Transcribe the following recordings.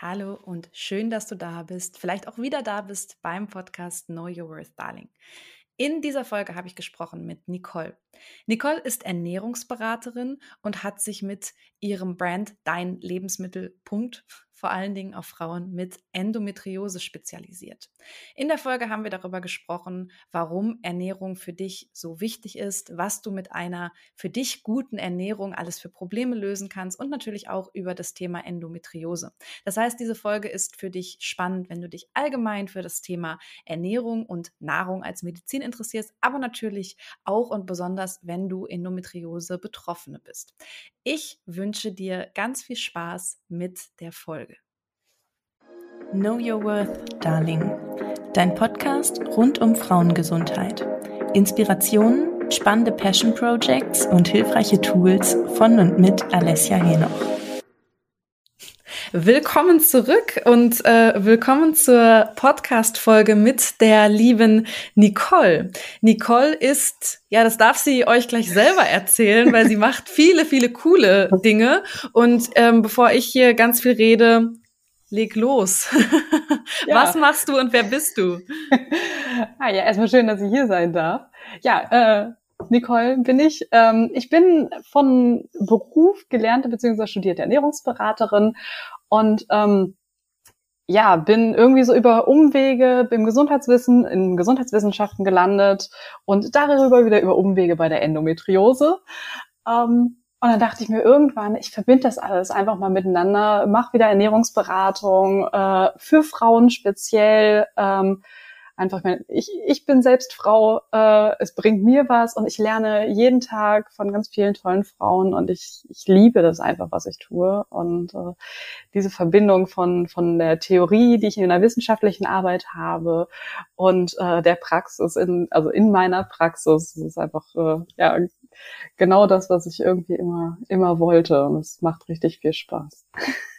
Hallo und schön, dass du da bist, vielleicht auch wieder da bist beim Podcast Know Your Worth, Darling. In dieser Folge habe ich gesprochen mit Nicole. Nicole ist Ernährungsberaterin und hat sich mit ihrem Brand Dein Lebensmittelpunkt vor allen Dingen auf Frauen mit Endometriose spezialisiert. In der Folge haben wir darüber gesprochen, warum Ernährung für dich so wichtig ist, was du mit einer für dich guten Ernährung alles für Probleme lösen kannst und natürlich auch über das Thema Endometriose. Das heißt, diese Folge ist für dich spannend, wenn du dich allgemein für das Thema Ernährung und Nahrung als Medizin interessierst, aber natürlich auch und besonders, wenn du Endometriose Betroffene bist. Ich wünsche dir ganz viel Spaß mit der Folge. Know Your Worth, Darling. Dein Podcast rund um Frauengesundheit. Inspirationen, spannende Passion Projects und hilfreiche Tools von und mit Alessia Henoch. Willkommen zurück und äh, willkommen zur Podcast-Folge mit der lieben Nicole. Nicole ist, ja, das darf sie euch gleich selber erzählen, weil sie macht viele, viele coole Dinge. Und ähm, bevor ich hier ganz viel rede, leg los. Ja. Was machst du und wer bist du? ah, ja, erstmal schön, dass ich hier sein darf. Ja, äh, Nicole bin ich. Ähm, ich bin von Beruf gelernte bzw. studierte Ernährungsberaterin und ähm, ja, bin irgendwie so über Umwege im Gesundheitswissen, in Gesundheitswissenschaften gelandet und darüber wieder über Umwege bei der Endometriose. Ähm, und dann dachte ich mir irgendwann, ich verbinde das alles einfach mal miteinander, mach wieder Ernährungsberatung äh, für Frauen speziell. Ähm, einfach, ich, ich bin selbst Frau, äh, es bringt mir was und ich lerne jeden Tag von ganz vielen tollen Frauen und ich, ich liebe das einfach, was ich tue. Und äh, diese Verbindung von, von der Theorie, die ich in der wissenschaftlichen Arbeit habe und äh, der Praxis, in, also in meiner Praxis, ist einfach äh, ja, genau das, was ich irgendwie immer, immer wollte. Und es macht richtig viel Spaß.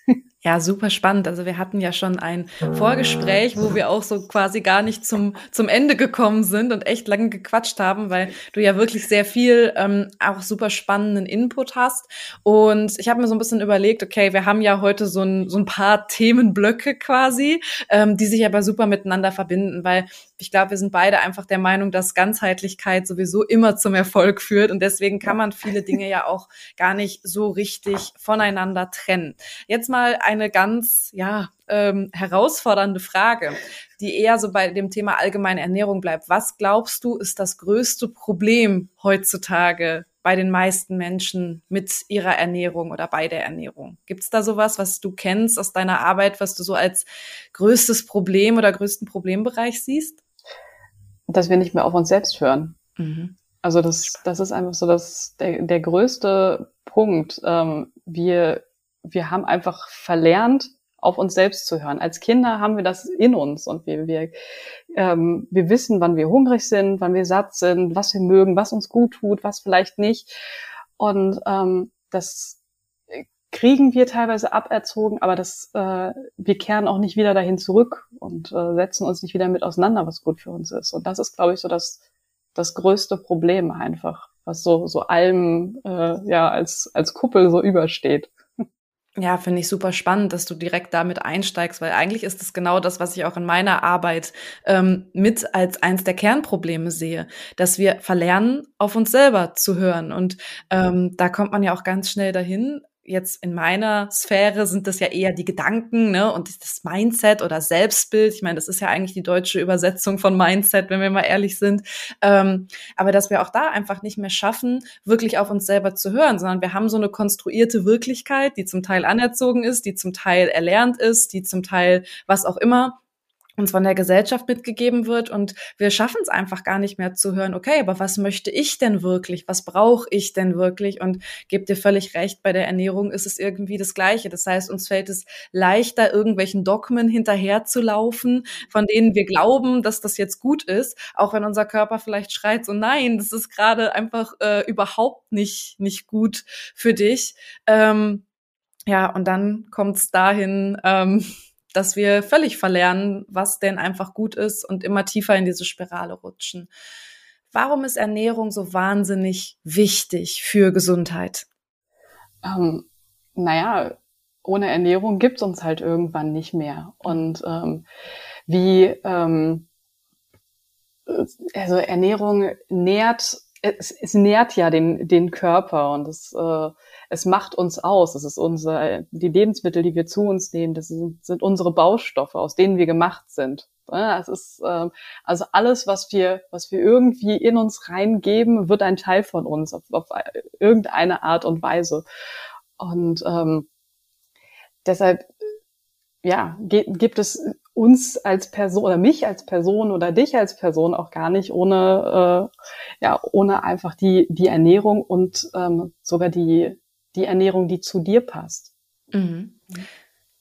Ja, super spannend. Also wir hatten ja schon ein Vorgespräch, wo wir auch so quasi gar nicht zum, zum Ende gekommen sind und echt lange gequatscht haben, weil du ja wirklich sehr viel ähm, auch super spannenden Input hast. Und ich habe mir so ein bisschen überlegt, okay, wir haben ja heute so ein, so ein paar Themenblöcke quasi, ähm, die sich aber super miteinander verbinden, weil ich glaube, wir sind beide einfach der Meinung, dass Ganzheitlichkeit sowieso immer zum Erfolg führt und deswegen kann man viele Dinge ja auch gar nicht so richtig voneinander trennen. Jetzt mal eine ganz, ja, ähm, herausfordernde Frage, die eher so bei dem Thema allgemeine Ernährung bleibt. Was glaubst du, ist das größte Problem heutzutage bei den meisten Menschen mit ihrer Ernährung oder bei der Ernährung? Gibt es da sowas, was du kennst aus deiner Arbeit, was du so als größtes Problem oder größten Problembereich siehst? dass wir nicht mehr auf uns selbst hören. Mhm. Also das, das ist einfach so das, der, der größte Punkt. Ähm, wir, wir haben einfach verlernt, auf uns selbst zu hören. Als Kinder haben wir das in uns und wir, wir, ähm, wir wissen, wann wir hungrig sind, wann wir satt sind, was wir mögen, was uns gut tut, was vielleicht nicht. Und ähm, das, kriegen wir teilweise aberzogen, aber das, äh, wir kehren auch nicht wieder dahin zurück und äh, setzen uns nicht wieder mit auseinander, was gut für uns ist. Und das ist, glaube ich, so das, das größte Problem einfach, was so, so allem äh, ja als, als Kuppel so übersteht. Ja, finde ich super spannend, dass du direkt damit einsteigst, weil eigentlich ist es genau das, was ich auch in meiner Arbeit ähm, mit als eins der Kernprobleme sehe, dass wir verlernen, auf uns selber zu hören. Und ähm, da kommt man ja auch ganz schnell dahin, jetzt in meiner Sphäre sind das ja eher die Gedanken ne, und das Mindset oder Selbstbild. Ich meine, das ist ja eigentlich die deutsche Übersetzung von Mindset, wenn wir mal ehrlich sind. Ähm, aber dass wir auch da einfach nicht mehr schaffen, wirklich auf uns selber zu hören, sondern wir haben so eine konstruierte Wirklichkeit, die zum Teil anerzogen ist, die zum Teil erlernt ist, die zum Teil was auch immer uns von der Gesellschaft mitgegeben wird und wir schaffen es einfach gar nicht mehr zu hören, okay, aber was möchte ich denn wirklich? Was brauche ich denn wirklich? Und gebt dir völlig recht, bei der Ernährung ist es irgendwie das Gleiche. Das heißt, uns fällt es leichter, irgendwelchen Dogmen hinterherzulaufen, von denen wir glauben, dass das jetzt gut ist, auch wenn unser Körper vielleicht schreit, so nein, das ist gerade einfach äh, überhaupt nicht, nicht gut für dich. Ähm, ja, und dann kommt es dahin, ähm, dass wir völlig verlernen, was denn einfach gut ist und immer tiefer in diese Spirale rutschen. Warum ist Ernährung so wahnsinnig wichtig für Gesundheit? Ähm, naja, ohne Ernährung gibt's uns halt irgendwann nicht mehr. Und ähm, wie ähm, also Ernährung nährt, es, es nährt ja den, den Körper und es, äh, es macht uns aus. Es ist unser, die Lebensmittel, die wir zu uns nehmen, das sind, sind unsere Baustoffe, aus denen wir gemacht sind. Es ist äh, also alles, was wir, was wir irgendwie in uns reingeben, wird ein Teil von uns auf, auf irgendeine Art und Weise. Und ähm, deshalb ja, gibt es uns als Person oder mich als Person oder dich als Person auch gar nicht ohne, äh, ja, ohne einfach die, die Ernährung und ähm, sogar die, die Ernährung, die zu dir passt. Mhm.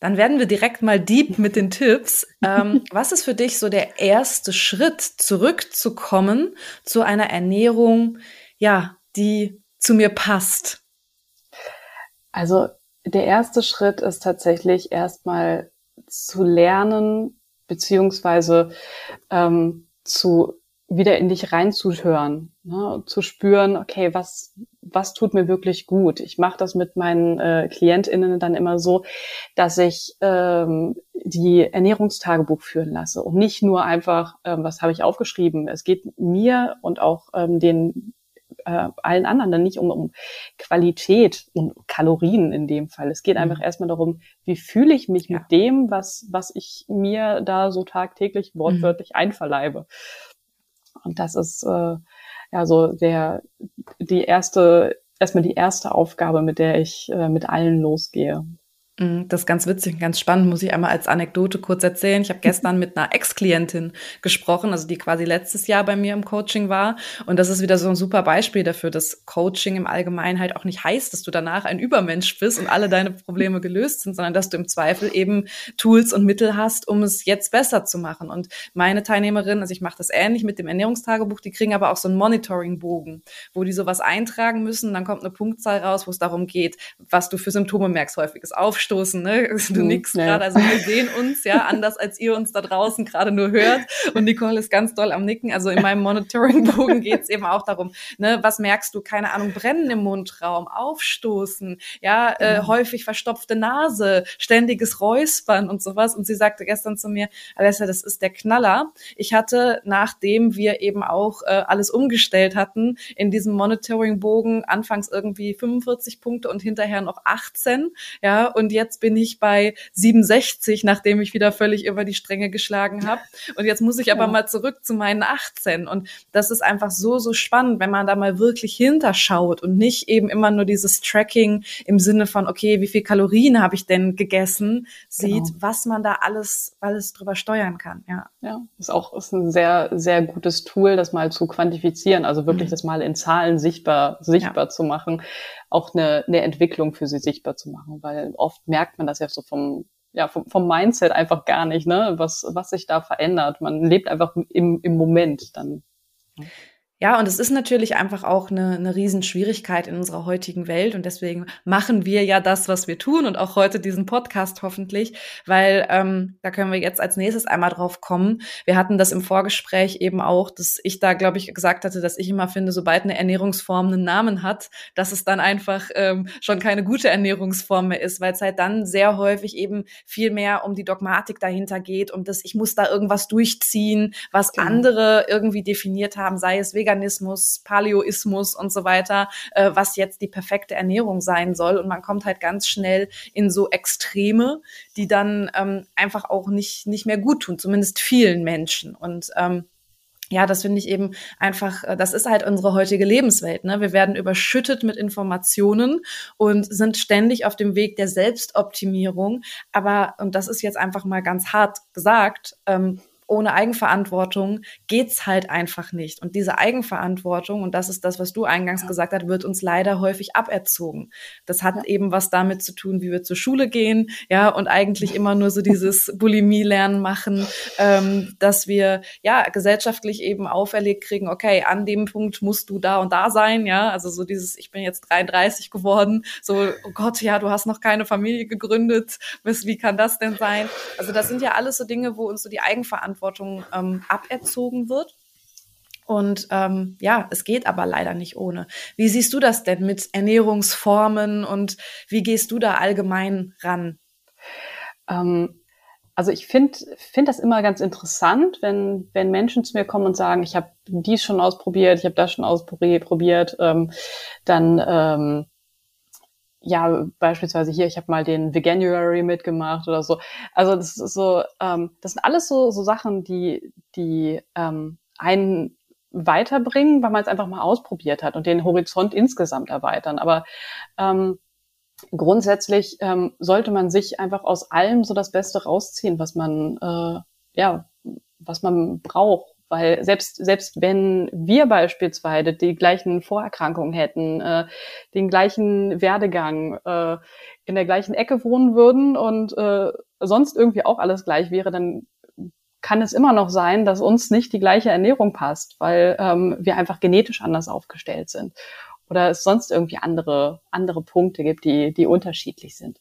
Dann werden wir direkt mal deep mit den Tipps. Ähm, was ist für dich so der erste Schritt, zurückzukommen zu einer Ernährung, ja, die zu mir passt? Also der erste Schritt ist tatsächlich erstmal zu lernen, beziehungsweise ähm, zu wieder in dich reinzuhören, ne, zu spüren, okay, was was tut mir wirklich gut. Ich mache das mit meinen äh, KlientInnen dann immer so, dass ich ähm, die Ernährungstagebuch führen lasse und nicht nur einfach, ähm, was habe ich aufgeschrieben. Es geht mir und auch ähm, den äh, allen anderen dann nicht um, um Qualität und Kalorien in dem Fall. Es geht mhm. einfach erstmal darum, wie fühle ich mich ja. mit dem, was, was ich mir da so tagtäglich wortwörtlich mhm. einverleibe. Und das ist äh, ja so der die erste erstmal die erste Aufgabe, mit der ich äh, mit allen losgehe. Mm, das ist ganz witzig und ganz spannend, muss ich einmal als Anekdote kurz erzählen. Ich habe gestern mit einer Ex-Klientin gesprochen, also die quasi letztes Jahr bei mir im Coaching war. Und das ist wieder so ein super Beispiel dafür, dass Coaching im Allgemeinen halt auch nicht heißt, dass du danach ein Übermensch bist und alle deine Probleme gelöst sind, sondern dass du im Zweifel eben Tools und Mittel hast, um es jetzt besser zu machen. Und meine Teilnehmerinnen, also ich mache das ähnlich mit dem Ernährungstagebuch, die kriegen aber auch so einen Monitoring-Bogen, wo die sowas eintragen müssen. Dann kommt eine Punktzahl raus, wo es darum geht, was du für Symptome merkst, häufiges Aufstehen abstoßen. Ne? Du mhm, nickst ja. gerade, also wir sehen uns ja anders, als ihr uns da draußen gerade nur hört. Und Nicole ist ganz doll am Nicken. Also in meinem Monitoring-Bogen geht es eben auch darum, ne, was merkst du, keine Ahnung, Brennen im Mundraum, Aufstoßen, ja, äh, mhm. häufig verstopfte Nase, ständiges Räuspern und sowas. Und sie sagte gestern zu mir, Alessa, das ist der Knaller. Ich hatte, nachdem wir eben auch äh, alles umgestellt hatten, in diesem Monitoring-Bogen anfangs irgendwie 45 Punkte und hinterher noch 18. Ja, und jetzt bin ich bei 67, nachdem ich wieder völlig über die Stränge geschlagen habe. Und jetzt muss ich aber ja. mal zurück zu meinen 18. Und das ist einfach so, so spannend, wenn man da mal wirklich hinterschaut und nicht eben immer nur dieses Tracking im Sinne von, okay, wie viel Kalorien habe ich denn gegessen, sieht, genau. was man da alles, alles drüber steuern kann. Ja, ja ist auch ist ein sehr, sehr gutes Tool, das mal zu quantifizieren, also wirklich mhm. das mal in Zahlen sichtbar, sichtbar ja. zu machen auch eine, eine Entwicklung für sie sichtbar zu machen, weil oft merkt man das ja so vom ja, vom, vom Mindset einfach gar nicht, ne, was, was sich da verändert. Man lebt einfach im, im Moment dann. Ja, und es ist natürlich einfach auch eine, eine Riesenschwierigkeit in unserer heutigen Welt. Und deswegen machen wir ja das, was wir tun und auch heute diesen Podcast hoffentlich, weil ähm, da können wir jetzt als nächstes einmal drauf kommen. Wir hatten das im Vorgespräch eben auch, dass ich da, glaube ich, gesagt hatte, dass ich immer finde, sobald eine Ernährungsform einen Namen hat, dass es dann einfach ähm, schon keine gute Ernährungsform mehr ist, weil es halt dann sehr häufig eben viel mehr um die Dogmatik dahinter geht, um das, ich muss da irgendwas durchziehen, was genau. andere irgendwie definiert haben, sei es vegan Veganismus, Paleoismus und so weiter, äh, was jetzt die perfekte Ernährung sein soll. Und man kommt halt ganz schnell in so Extreme, die dann ähm, einfach auch nicht, nicht mehr gut tun, zumindest vielen Menschen. Und ähm, ja, das finde ich eben einfach, äh, das ist halt unsere heutige Lebenswelt. Ne? Wir werden überschüttet mit Informationen und sind ständig auf dem Weg der Selbstoptimierung. Aber, und das ist jetzt einfach mal ganz hart gesagt, ähm, ohne Eigenverantwortung geht's halt einfach nicht. Und diese Eigenverantwortung, und das ist das, was du eingangs ja. gesagt hast, wird uns leider häufig aberzogen. Das hat ja. eben was damit zu tun, wie wir zur Schule gehen, ja, und eigentlich immer nur so dieses Bulimie-Lernen machen, ähm, dass wir ja gesellschaftlich eben auferlegt kriegen, okay, an dem Punkt musst du da und da sein, ja, also so dieses, ich bin jetzt 33 geworden, so, oh Gott, ja, du hast noch keine Familie gegründet, wie kann das denn sein? Also das sind ja alles so Dinge, wo uns so die Eigenverantwortung Verantwortung ähm, aberzogen wird. Und ähm, ja, es geht aber leider nicht ohne. Wie siehst du das denn mit Ernährungsformen und wie gehst du da allgemein ran? Ähm, also ich finde finde das immer ganz interessant, wenn, wenn Menschen zu mir kommen und sagen, ich habe dies schon ausprobiert, ich habe das schon ausprobiert, ähm, dann ähm, ja, beispielsweise hier, ich habe mal den Veganuary mitgemacht oder so. Also das ist so, ähm, das sind alles so, so Sachen, die, die ähm, einen weiterbringen, weil man es einfach mal ausprobiert hat und den Horizont insgesamt erweitern. Aber ähm, grundsätzlich ähm, sollte man sich einfach aus allem so das Beste rausziehen, was man äh, ja, was man braucht. Weil selbst, selbst wenn wir beispielsweise die gleichen Vorerkrankungen hätten, äh, den gleichen Werdegang, äh, in der gleichen Ecke wohnen würden und äh, sonst irgendwie auch alles gleich wäre, dann kann es immer noch sein, dass uns nicht die gleiche Ernährung passt, weil ähm, wir einfach genetisch anders aufgestellt sind oder es sonst irgendwie andere andere Punkte gibt, die die unterschiedlich sind.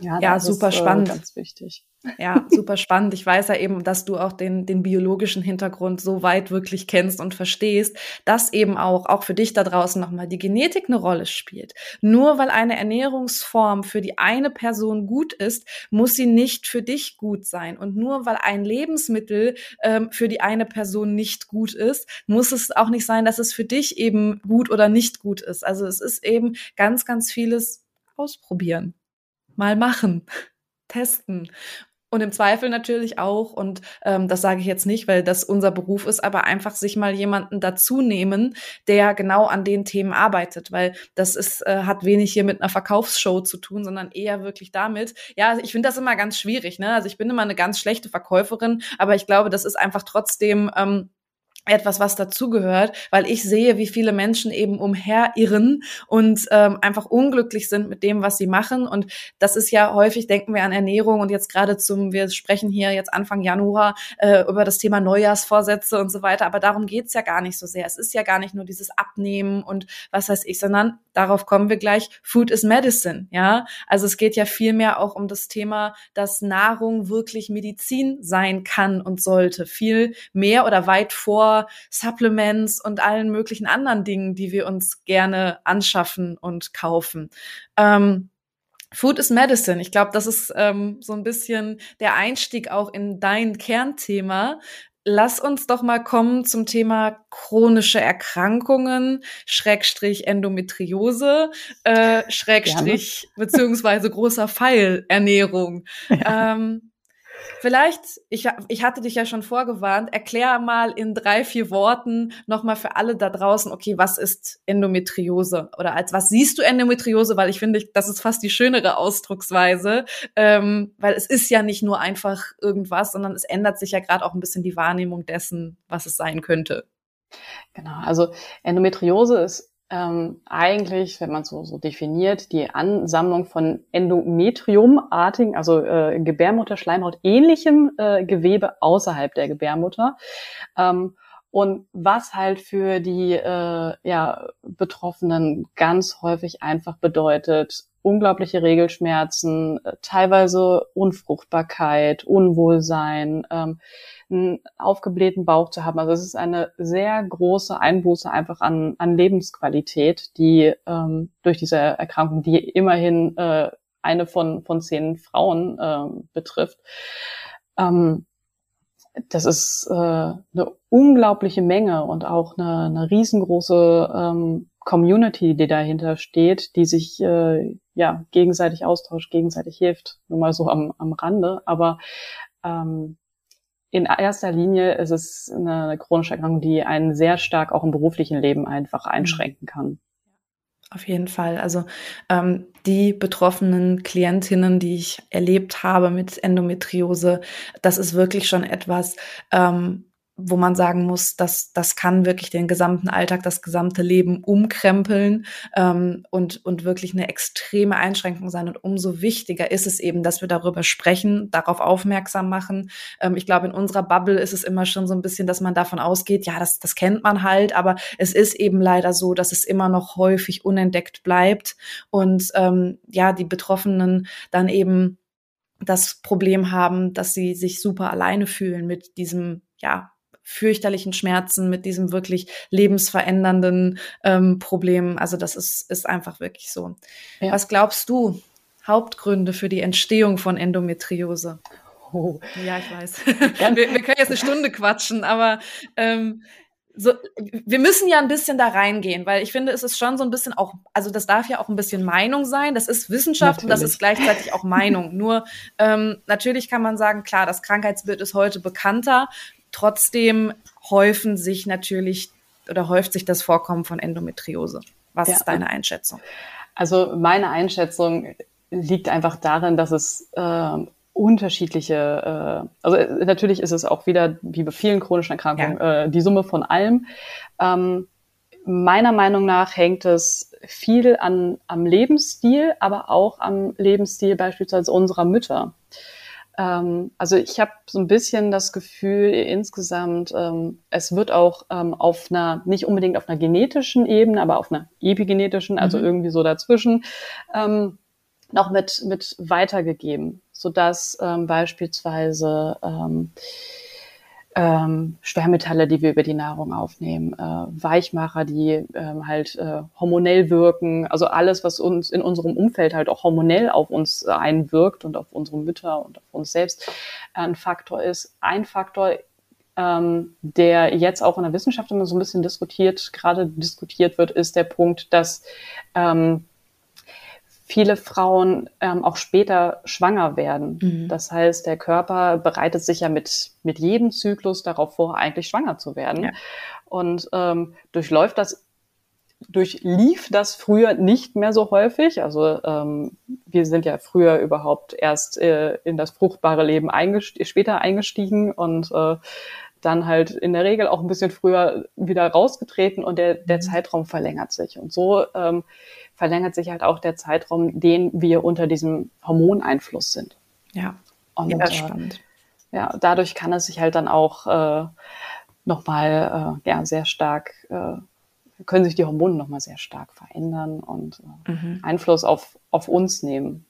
Ja, ja super ist, äh, spannend. ganz wichtig. Ja, super spannend. Ich weiß ja eben, dass du auch den, den biologischen Hintergrund so weit wirklich kennst und verstehst, dass eben auch, auch für dich da draußen nochmal die Genetik eine Rolle spielt. Nur weil eine Ernährungsform für die eine Person gut ist, muss sie nicht für dich gut sein. Und nur weil ein Lebensmittel ähm, für die eine Person nicht gut ist, muss es auch nicht sein, dass es für dich eben gut oder nicht gut ist. Also es ist eben ganz, ganz vieles ausprobieren mal machen, testen. Und im Zweifel natürlich auch, und ähm, das sage ich jetzt nicht, weil das unser Beruf ist, aber einfach sich mal jemanden dazu nehmen, der genau an den Themen arbeitet, weil das ist, äh, hat wenig hier mit einer Verkaufsshow zu tun, sondern eher wirklich damit. Ja, ich finde das immer ganz schwierig, ne? Also ich bin immer eine ganz schlechte Verkäuferin, aber ich glaube, das ist einfach trotzdem. Ähm, etwas, was dazugehört, weil ich sehe, wie viele Menschen eben umherirren und ähm, einfach unglücklich sind mit dem, was sie machen. Und das ist ja häufig, denken wir an Ernährung und jetzt gerade zum, wir sprechen hier jetzt Anfang Januar äh, über das Thema Neujahrsvorsätze und so weiter, aber darum geht's ja gar nicht so sehr. Es ist ja gar nicht nur dieses Abnehmen und was weiß ich, sondern darauf kommen wir gleich, Food is Medicine, ja. Also es geht ja viel mehr auch um das Thema, dass Nahrung wirklich Medizin sein kann und sollte. Viel mehr oder weit vor Supplements und allen möglichen anderen Dingen, die wir uns gerne anschaffen und kaufen. Ähm, Food is Medicine. Ich glaube, das ist ähm, so ein bisschen der Einstieg auch in dein Kernthema lass uns doch mal kommen zum Thema chronische Erkrankungen, Schrägstrich Endometriose, äh, Schrägstrich Gerne. beziehungsweise großer Pfeil Ernährung. Ja. Ähm, Vielleicht, ich, ich hatte dich ja schon vorgewarnt, erklär mal in drei, vier Worten nochmal für alle da draußen, okay, was ist Endometriose? Oder als was siehst du Endometriose? Weil ich finde, das ist fast die schönere Ausdrucksweise, ähm, weil es ist ja nicht nur einfach irgendwas, sondern es ändert sich ja gerade auch ein bisschen die Wahrnehmung dessen, was es sein könnte. Genau, also Endometriose ist ähm, eigentlich, wenn man so, so definiert, die Ansammlung von Endometriumartigen, also äh, Gebärmutterschleimhaut ähnlichem äh, Gewebe außerhalb der Gebärmutter. Ähm, und was halt für die äh, ja, Betroffenen ganz häufig einfach bedeutet, unglaubliche Regelschmerzen, äh, teilweise Unfruchtbarkeit, Unwohlsein, ähm, einen aufgeblähten Bauch zu haben. Also es ist eine sehr große Einbuße einfach an, an Lebensqualität, die ähm, durch diese Erkrankung, die immerhin äh, eine von, von zehn Frauen äh, betrifft. Ähm, das ist äh, eine unglaubliche Menge und auch eine, eine riesengroße ähm, Community, die dahinter steht, die sich äh, ja gegenseitig austauscht, gegenseitig hilft. Nur mal so am, am Rande. Aber ähm, in erster Linie ist es eine chronische Erkrankung, die einen sehr stark auch im beruflichen Leben einfach einschränken kann. Auf jeden Fall. Also ähm, die betroffenen Klientinnen, die ich erlebt habe mit Endometriose, das ist wirklich schon etwas, ähm, wo man sagen muss, dass das kann wirklich den gesamten Alltag, das gesamte Leben umkrempeln ähm, und, und wirklich eine extreme Einschränkung sein. Und umso wichtiger ist es eben, dass wir darüber sprechen, darauf aufmerksam machen. Ähm, ich glaube, in unserer Bubble ist es immer schon so ein bisschen, dass man davon ausgeht, ja, das, das kennt man halt, aber es ist eben leider so, dass es immer noch häufig unentdeckt bleibt und ähm, ja, die Betroffenen dann eben das Problem haben, dass sie sich super alleine fühlen mit diesem ja, fürchterlichen Schmerzen, mit diesem wirklich lebensverändernden ähm, Problem. Also das ist, ist einfach wirklich so. Ja. Was glaubst du? Hauptgründe für die Entstehung von Endometriose? Oh. Ja, ich weiß. wir, wir, können jetzt eine Stunde quatschen, aber ähm, so, wir müssen ja ein bisschen da reingehen, weil ich finde, es ist schon so ein bisschen auch, also das darf ja auch ein bisschen Meinung sein. Das ist Wissenschaft natürlich. und das ist gleichzeitig auch Meinung. Nur ähm, natürlich kann man sagen, klar, das Krankheitsbild ist heute bekannter. Trotzdem häufen sich natürlich oder häuft sich das Vorkommen von Endometriose. Was ja. ist deine Einschätzung? Also meine Einschätzung liegt einfach darin, dass es äh, unterschiedliche, äh, also natürlich ist es auch wieder, wie bei vielen chronischen Erkrankungen, ja. äh, die Summe von allem. Ähm, meiner Meinung nach hängt es viel an, am Lebensstil, aber auch am Lebensstil beispielsweise unserer Mütter. Ähm, also ich habe so ein bisschen das Gefühl insgesamt, ähm, es wird auch ähm, auf einer, nicht unbedingt auf einer genetischen Ebene, aber auf einer epigenetischen, also mhm. irgendwie so dazwischen, ähm, noch mit, mit weitergegeben sodass ähm, beispielsweise ähm, Schwermetalle, die wir über die Nahrung aufnehmen, äh, Weichmacher, die ähm, halt äh, hormonell wirken, also alles, was uns in unserem Umfeld halt auch hormonell auf uns einwirkt und auf unsere Mütter und auf uns selbst ein Faktor ist. Ein Faktor, ähm, der jetzt auch in der Wissenschaft immer so ein bisschen diskutiert, gerade diskutiert wird, ist der Punkt, dass ähm, viele Frauen ähm, auch später schwanger werden. Mhm. Das heißt, der Körper bereitet sich ja mit, mit jedem Zyklus darauf vor, eigentlich schwanger zu werden. Ja. Und ähm, durchläuft das, durchlief das früher nicht mehr so häufig. Also ähm, wir sind ja früher überhaupt erst äh, in das fruchtbare Leben eingest später eingestiegen und äh, dann halt in der Regel auch ein bisschen früher wieder rausgetreten und der, der mhm. Zeitraum verlängert sich. Und so ähm, verlängert sich halt auch der Zeitraum, den wir unter diesem Hormoneinfluss sind. Ja, und, ja, äh, spannend. ja, dadurch kann es sich halt dann auch äh, nochmal äh, ja, sehr stark, äh, können sich die Hormone nochmal sehr stark verändern und äh, mhm. Einfluss auf, auf uns nehmen.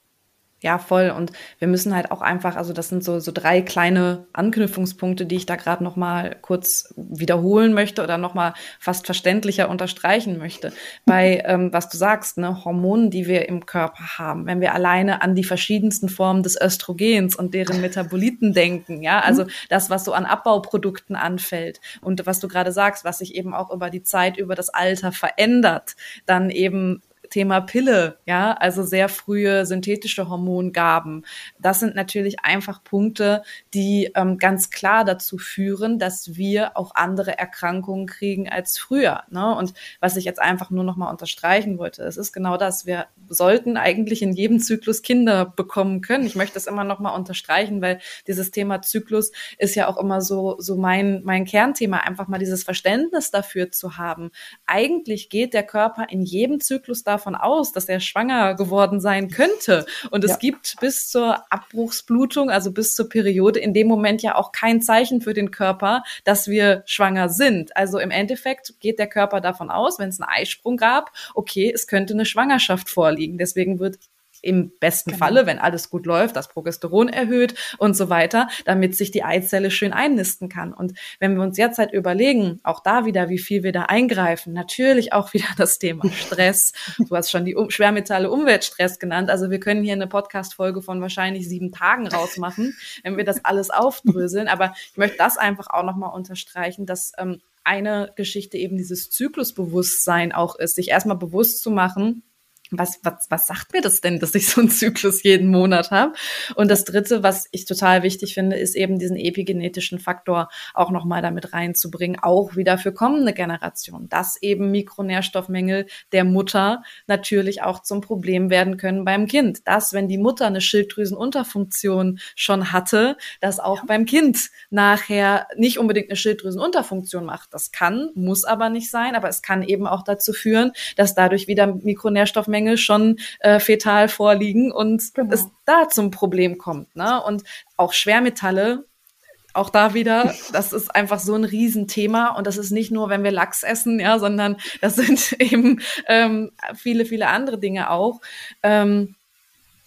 Ja, voll. Und wir müssen halt auch einfach, also das sind so, so drei kleine Anknüpfungspunkte, die ich da gerade noch mal kurz wiederholen möchte oder noch mal fast verständlicher unterstreichen möchte. Bei, ähm, was du sagst, ne, Hormonen, die wir im Körper haben, wenn wir alleine an die verschiedensten Formen des Östrogens und deren Metaboliten denken, ja, also das, was so an Abbauprodukten anfällt und was du gerade sagst, was sich eben auch über die Zeit, über das Alter verändert, dann eben Thema Pille, ja, also sehr frühe synthetische Hormongaben. Das sind natürlich einfach Punkte, die ähm, ganz klar dazu führen, dass wir auch andere Erkrankungen kriegen als früher. Ne? Und was ich jetzt einfach nur noch mal unterstreichen wollte, es ist genau das. Wir sollten eigentlich in jedem Zyklus Kinder bekommen können. Ich möchte das immer noch mal unterstreichen, weil dieses Thema Zyklus ist ja auch immer so so mein mein Kernthema, einfach mal dieses Verständnis dafür zu haben. Eigentlich geht der Körper in jedem Zyklus davon davon aus, dass er schwanger geworden sein könnte. Und es ja. gibt bis zur Abbruchsblutung, also bis zur Periode, in dem Moment ja auch kein Zeichen für den Körper, dass wir schwanger sind. Also im Endeffekt geht der Körper davon aus, wenn es einen Eisprung gab, okay, es könnte eine Schwangerschaft vorliegen. Deswegen wird im besten genau. Falle, wenn alles gut läuft, das Progesteron erhöht und so weiter, damit sich die Eizelle schön einnisten kann. Und wenn wir uns jetzt halt überlegen, auch da wieder, wie viel wir da eingreifen, natürlich auch wieder das Thema Stress. du hast schon die um Schwermetalle Umweltstress genannt. Also wir können hier eine Podcast-Folge von wahrscheinlich sieben Tagen rausmachen, wenn wir das alles aufdröseln. Aber ich möchte das einfach auch nochmal unterstreichen, dass ähm, eine Geschichte eben dieses Zyklusbewusstsein auch ist, sich erstmal bewusst zu machen, was, was, was sagt mir das denn, dass ich so einen Zyklus jeden Monat habe? Und das Dritte, was ich total wichtig finde, ist eben diesen epigenetischen Faktor auch nochmal damit reinzubringen, auch wieder für kommende Generationen, dass eben Mikronährstoffmängel der Mutter natürlich auch zum Problem werden können beim Kind. Dass, wenn die Mutter eine Schilddrüsenunterfunktion schon hatte, dass auch ja. beim Kind nachher nicht unbedingt eine Schilddrüsenunterfunktion macht. Das kann, muss aber nicht sein, aber es kann eben auch dazu führen, dass dadurch wieder Mikronährstoffmängel Menge schon äh, fetal vorliegen und genau. es da zum Problem kommt. Ne? Und auch Schwermetalle auch da wieder, das ist einfach so ein Riesenthema und das ist nicht nur, wenn wir Lachs essen, ja, sondern das sind eben ähm, viele, viele andere Dinge auch. Ähm,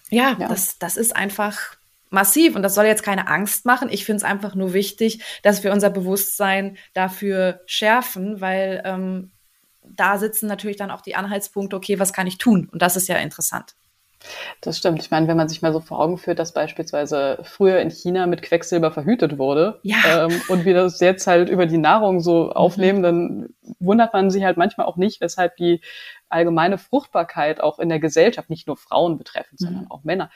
ja, ja, Das, das ist einfach massiv und das soll jetzt keine Angst machen. Ich finde es einfach nur wichtig, dass wir unser Bewusstsein dafür schärfen, weil ähm, da sitzen natürlich dann auch die Anhaltspunkte, okay, was kann ich tun? Und das ist ja interessant. Das stimmt. Ich meine, wenn man sich mal so vor Augen führt, dass beispielsweise früher in China mit Quecksilber verhütet wurde ja. ähm, und wir das jetzt halt über die Nahrung so mhm. aufnehmen, dann wundert man sich halt manchmal auch nicht, weshalb die allgemeine Fruchtbarkeit auch in der Gesellschaft, nicht nur Frauen betreffend, mhm. sondern auch Männer,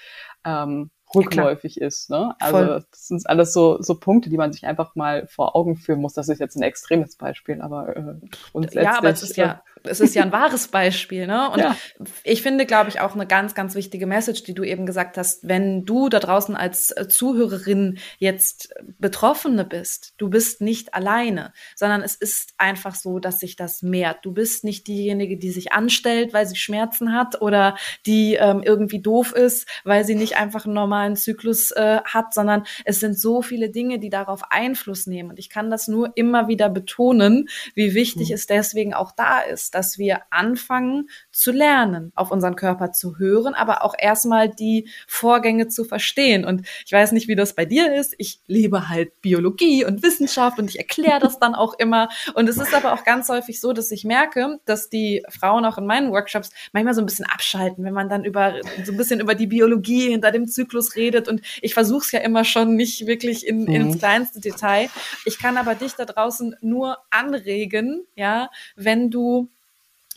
ähm, rückläufig ja, ist. Ne? Also Voll. das sind alles so, so Punkte, die man sich einfach mal vor Augen führen muss. Das ist jetzt ein extremes Beispiel, aber äh, grundsätzlich. Ja, aber es ist ja, es ist ja ein wahres Beispiel, ne? Und ja. ich finde, glaube ich, auch eine ganz, ganz wichtige Message, die du eben gesagt hast, wenn du da draußen als äh, Zuhörerin jetzt Betroffene bist, du bist nicht alleine, sondern es ist einfach so, dass sich das mehrt. Du bist nicht diejenige, die sich anstellt, weil sie Schmerzen hat oder die ähm, irgendwie doof ist, weil sie nicht einfach einen normalen Zyklus äh, hat, sondern es sind so viele Dinge, die darauf Einfluss nehmen. Und ich kann das nur immer wieder betonen, wie wichtig mhm. es deswegen auch da ist dass wir anfangen zu lernen, auf unseren Körper zu hören, aber auch erstmal die Vorgänge zu verstehen. Und ich weiß nicht, wie das bei dir ist. Ich liebe halt Biologie und Wissenschaft und ich erkläre das dann auch immer. Und es ist aber auch ganz häufig so, dass ich merke, dass die Frauen auch in meinen Workshops manchmal so ein bisschen abschalten, wenn man dann über so ein bisschen über die Biologie hinter dem Zyklus redet. Und ich versuche es ja immer schon nicht wirklich in, mhm. ins kleinste Detail. Ich kann aber dich da draußen nur anregen, ja, wenn du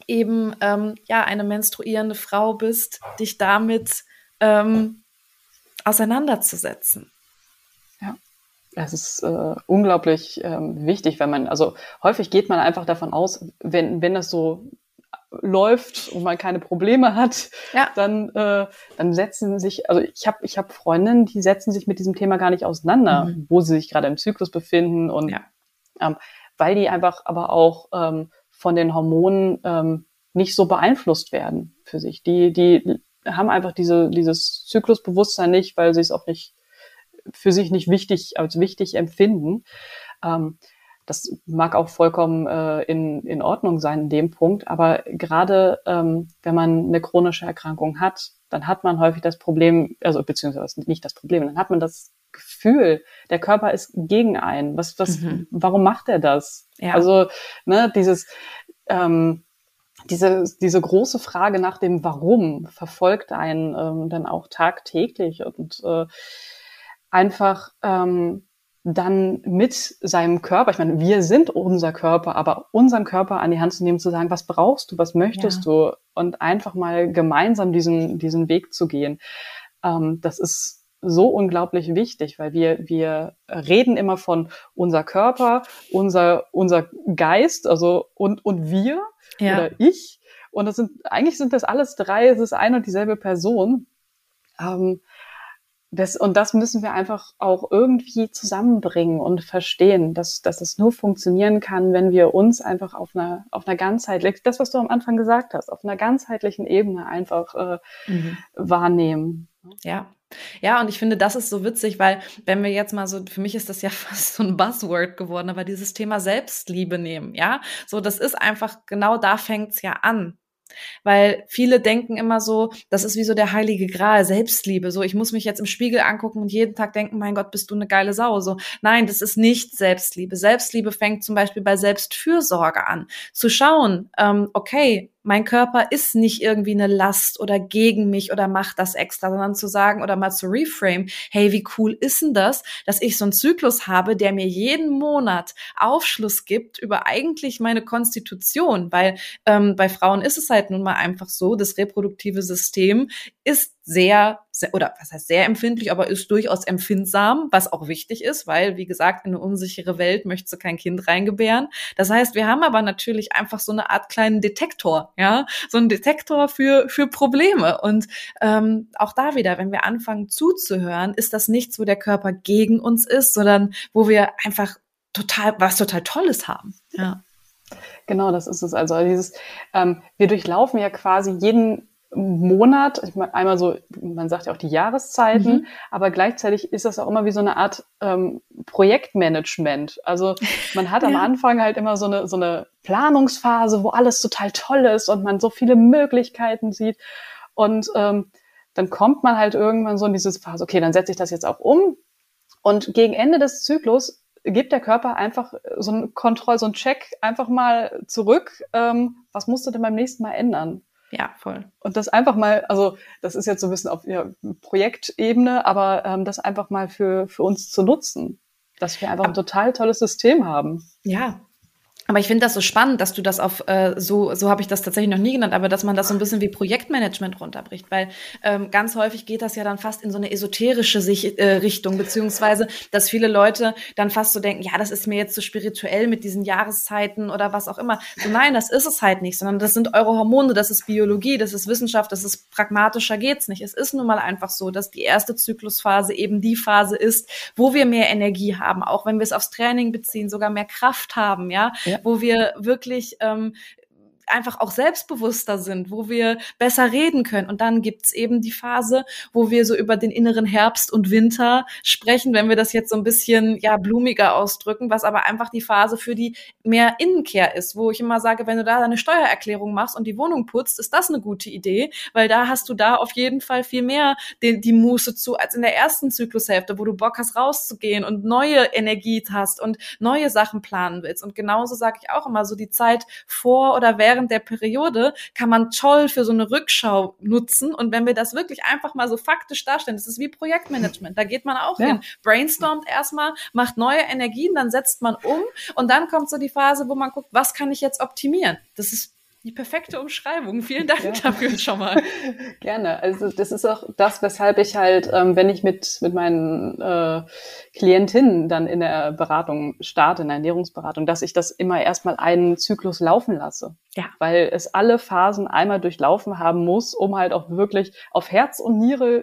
eben ähm, ja eine menstruierende Frau bist, dich damit ähm, auseinanderzusetzen. Ja, es ist äh, unglaublich ähm, wichtig, wenn man, also häufig geht man einfach davon aus, wenn, wenn das so läuft und man keine Probleme hat, ja. dann, äh, dann setzen sich, also ich habe ich hab Freundinnen, die setzen sich mit diesem Thema gar nicht auseinander, mhm. wo sie sich gerade im Zyklus befinden und ja. ähm, weil die einfach aber auch ähm, von den Hormonen ähm, nicht so beeinflusst werden für sich. Die, die haben einfach diese, dieses Zyklusbewusstsein nicht, weil sie es auch nicht für sich nicht wichtig als wichtig empfinden. Ähm, das mag auch vollkommen äh, in, in Ordnung sein in dem Punkt, aber gerade ähm, wenn man eine chronische Erkrankung hat, dann hat man häufig das Problem, also beziehungsweise nicht das Problem, dann hat man das Gefühl, der Körper ist gegen einen. Was, was, mhm. warum macht er das? Ja. Also, ne, dieses, ähm, diese, diese große Frage nach dem Warum verfolgt einen ähm, dann auch tagtäglich und äh, einfach ähm, dann mit seinem Körper, ich meine, wir sind unser Körper, aber unseren Körper an die Hand zu nehmen, zu sagen, was brauchst du, was möchtest ja. du und einfach mal gemeinsam diesen, diesen Weg zu gehen. Ähm, das ist so unglaublich wichtig, weil wir, wir reden immer von unser Körper, unser, unser Geist, also und, und wir ja. oder ich. Und das sind, eigentlich sind das alles drei, es ist eine und dieselbe Person. Ähm, das, und das müssen wir einfach auch irgendwie zusammenbringen und verstehen, dass, dass es nur funktionieren kann, wenn wir uns einfach auf einer, auf einer ganzheitlichen, das, was du am Anfang gesagt hast, auf einer ganzheitlichen Ebene einfach äh, mhm. wahrnehmen. Ja, ja, und ich finde, das ist so witzig, weil wenn wir jetzt mal so, für mich ist das ja fast so ein Buzzword geworden, aber dieses Thema Selbstliebe nehmen, ja, so das ist einfach genau da fängt's ja an. Weil viele denken immer so, das ist wie so der heilige Gral, Selbstliebe. So, ich muss mich jetzt im Spiegel angucken und jeden Tag denken, mein Gott, bist du eine geile Sau. So, nein, das ist nicht Selbstliebe. Selbstliebe fängt zum Beispiel bei Selbstfürsorge an. Zu schauen, ähm, okay, mein Körper ist nicht irgendwie eine Last oder gegen mich oder macht das extra, sondern zu sagen oder mal zu reframe, hey, wie cool ist denn das, dass ich so einen Zyklus habe, der mir jeden Monat Aufschluss gibt über eigentlich meine Konstitution, weil ähm, bei Frauen ist es halt nun mal einfach so, das reproduktive System ist sehr, sehr, oder was heißt sehr empfindlich, aber ist durchaus empfindsam, was auch wichtig ist, weil, wie gesagt, in eine unsichere Welt möchtest du kein Kind reingebären. Das heißt, wir haben aber natürlich einfach so eine Art kleinen Detektor, ja, so einen Detektor für, für Probleme. Und ähm, auch da wieder, wenn wir anfangen zuzuhören, ist das nichts, wo der Körper gegen uns ist, sondern wo wir einfach total, was total Tolles haben. Ja. Genau, das ist es. Also dieses, ähm, wir durchlaufen ja quasi jeden Monat, ich meine, einmal so, man sagt ja auch die Jahreszeiten, mhm. aber gleichzeitig ist das auch immer wie so eine Art ähm, Projektmanagement. Also man hat ja. am Anfang halt immer so eine, so eine Planungsphase, wo alles total toll ist und man so viele Möglichkeiten sieht. Und ähm, dann kommt man halt irgendwann so in dieses Phase, okay, dann setze ich das jetzt auch um. Und gegen Ende des Zyklus gibt der Körper einfach so ein Kontroll, so ein Check einfach mal zurück. Ähm, was musst du denn beim nächsten Mal ändern? Ja, voll. Und das einfach mal, also das ist jetzt so ein bisschen auf ja, Projektebene, aber ähm, das einfach mal für, für uns zu nutzen, dass wir einfach ein total tolles System haben. Ja, aber ich finde das so spannend, dass du das auf äh, so so habe ich das tatsächlich noch nie genannt, aber dass man das so ein bisschen wie Projektmanagement runterbricht, weil ähm, ganz häufig geht das ja dann fast in so eine esoterische Sich äh, Richtung, beziehungsweise dass viele Leute dann fast so denken, ja, das ist mir jetzt so spirituell mit diesen Jahreszeiten oder was auch immer. So nein, das ist es halt nicht, sondern das sind eure Hormone, das ist Biologie, das ist Wissenschaft, das ist pragmatischer geht's nicht. Es ist nun mal einfach so, dass die erste Zyklusphase eben die Phase ist, wo wir mehr Energie haben, auch wenn wir es aufs Training beziehen, sogar mehr Kraft haben, ja. ja. Wo wir wirklich ähm, einfach auch selbstbewusster sind, wo wir besser reden können. Und dann gibt's eben die Phase, wo wir so über den inneren Herbst und Winter sprechen, wenn wir das jetzt so ein bisschen ja blumiger ausdrücken, was aber einfach die Phase für die mehr Innenkehr ist, wo ich immer sage, wenn du da deine Steuererklärung machst und die Wohnung putzt, ist das eine gute Idee, weil da hast du da auf jeden Fall viel mehr die, die Muße zu als in der ersten Zyklushälfte, wo du Bock hast rauszugehen und neue Energie hast und neue Sachen planen willst. Und genauso sage ich auch immer so die Zeit vor oder während während der Periode kann man toll für so eine Rückschau nutzen. Und wenn wir das wirklich einfach mal so faktisch darstellen, das ist wie Projektmanagement. Da geht man auch ja. hin, brainstormt erstmal, macht neue Energien, dann setzt man um und dann kommt so die Phase, wo man guckt, was kann ich jetzt optimieren? Das ist die perfekte Umschreibung. Vielen Dank ja. dafür schon mal. Gerne. Also das ist auch das, weshalb ich halt, ähm, wenn ich mit, mit meinen äh, Klientinnen dann in der Beratung starte, in der Ernährungsberatung, dass ich das immer erstmal einen Zyklus laufen lasse. Ja. Weil es alle Phasen einmal durchlaufen haben muss, um halt auch wirklich auf Herz und Niere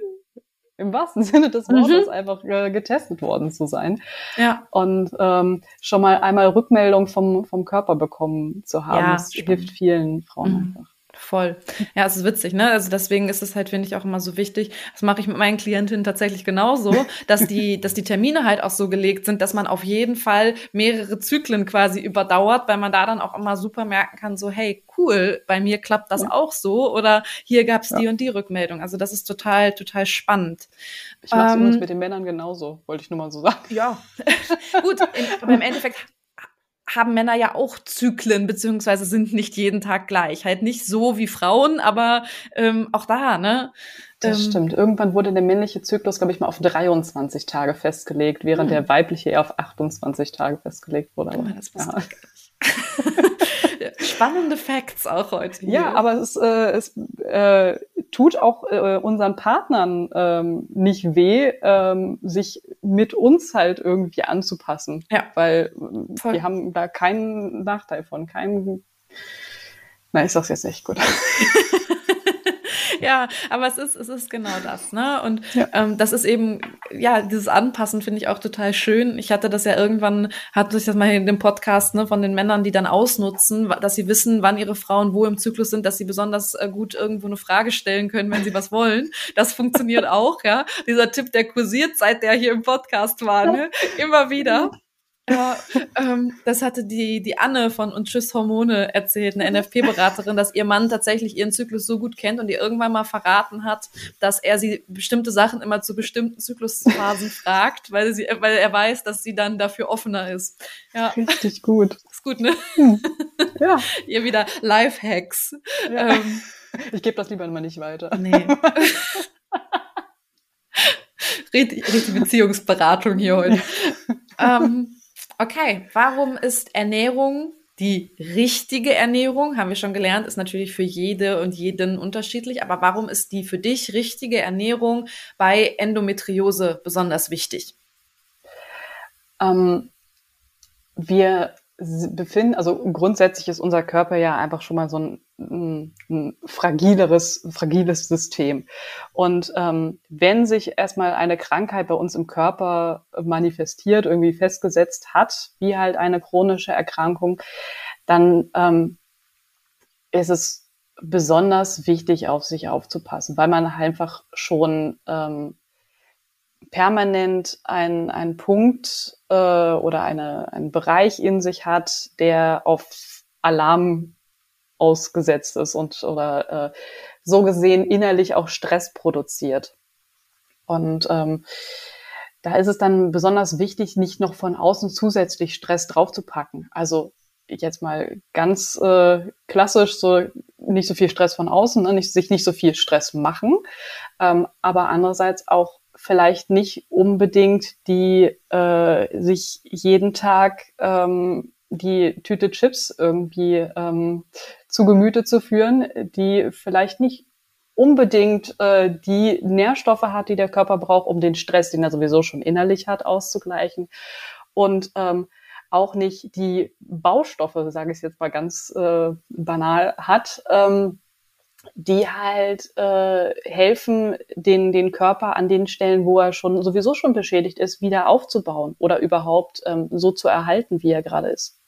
im wahrsten Sinne des Wortes mhm. einfach äh, getestet worden zu sein. Ja. Und ähm, schon mal einmal Rückmeldung vom, vom Körper bekommen zu haben. Ja, das hilft vielen Frauen mhm. einfach. Voll. Ja, es ist witzig, ne? Also deswegen ist es halt, finde ich, auch immer so wichtig. Das mache ich mit meinen Klientinnen tatsächlich genauso, dass die, dass die Termine halt auch so gelegt sind, dass man auf jeden Fall mehrere Zyklen quasi überdauert, weil man da dann auch immer super merken kann, so, hey, cool, bei mir klappt das ja. auch so oder hier gab es ja. die und die Rückmeldung. Also das ist total, total spannend. Ich mache es ähm, übrigens mit den Männern genauso, wollte ich nur mal so sagen. Ja, gut, in, aber im Endeffekt haben Männer ja auch Zyklen, beziehungsweise sind nicht jeden Tag gleich. Halt nicht so wie Frauen, aber ähm, auch da, ne? Das ähm, stimmt. Irgendwann wurde der männliche Zyklus, glaube ich, mal auf 23 Tage festgelegt, während mhm. der weibliche eher auf 28 Tage festgelegt wurde. Aber, das ja. Spannende Facts auch heute. Hier. Ja, aber es, äh, es äh, tut auch äh, unseren Partnern ähm, nicht weh, ähm, sich mit uns halt irgendwie anzupassen. Ja. Weil Voll. wir haben da keinen Nachteil von, keinen. Nein, ich sag's jetzt nicht gut. ja, aber es ist, es ist genau das, ne? Und ja. ähm, das ist eben, ja, dieses Anpassen finde ich auch total schön. Ich hatte das ja irgendwann, hatte ich das mal in dem Podcast, ne, von den Männern, die dann ausnutzen, dass sie wissen, wann ihre Frauen wo im Zyklus sind, dass sie besonders äh, gut irgendwo eine Frage stellen können, wenn sie was wollen. Das funktioniert auch, ja. Dieser Tipp, der kursiert, seit der hier im Podcast war, ne? Immer wieder. Ja, ähm, das hatte die, die Anne von Und Tschüss Hormone erzählt, eine NFP-Beraterin, dass ihr Mann tatsächlich ihren Zyklus so gut kennt und ihr irgendwann mal verraten hat, dass er sie bestimmte Sachen immer zu bestimmten Zyklusphasen fragt, weil, sie, weil er weiß, dass sie dann dafür offener ist. Ja. Richtig gut. Ist gut, ne? Hm. Ja. ihr wieder Lifehacks. Ja. Ähm, ich gebe das lieber immer nicht weiter. Nee. richtig, richtig Beziehungsberatung hier heute. ähm, Okay, warum ist Ernährung die richtige Ernährung, haben wir schon gelernt, ist natürlich für jede und jeden unterschiedlich, aber warum ist die für dich richtige Ernährung bei Endometriose besonders wichtig? Ähm, wir befinden, also grundsätzlich ist unser Körper ja einfach schon mal so ein, ein, ein fragileres, fragiles System. Und ähm, wenn sich erstmal eine Krankheit bei uns im Körper manifestiert, irgendwie festgesetzt hat, wie halt eine chronische Erkrankung, dann ähm, ist es besonders wichtig, auf sich aufzupassen, weil man einfach schon ähm, permanent ein, ein Punkt äh, oder eine, einen Bereich in sich hat, der auf Alarm ausgesetzt ist und oder äh, so gesehen innerlich auch Stress produziert. Und ähm, da ist es dann besonders wichtig, nicht noch von außen zusätzlich Stress draufzupacken. Also jetzt mal ganz äh, klassisch, so nicht so viel Stress von außen, ne? nicht, sich nicht so viel Stress machen, ähm, aber andererseits auch vielleicht nicht unbedingt die äh, sich jeden Tag ähm, die Tüte Chips irgendwie ähm, zu Gemüte zu führen, die vielleicht nicht unbedingt äh, die Nährstoffe hat, die der Körper braucht, um den Stress, den er sowieso schon innerlich hat, auszugleichen. Und ähm, auch nicht die Baustoffe, sage ich jetzt mal ganz äh, banal, hat, ähm, die halt äh, helfen, den, den Körper an den Stellen, wo er schon sowieso schon beschädigt ist, wieder aufzubauen oder überhaupt ähm, so zu erhalten, wie er gerade ist.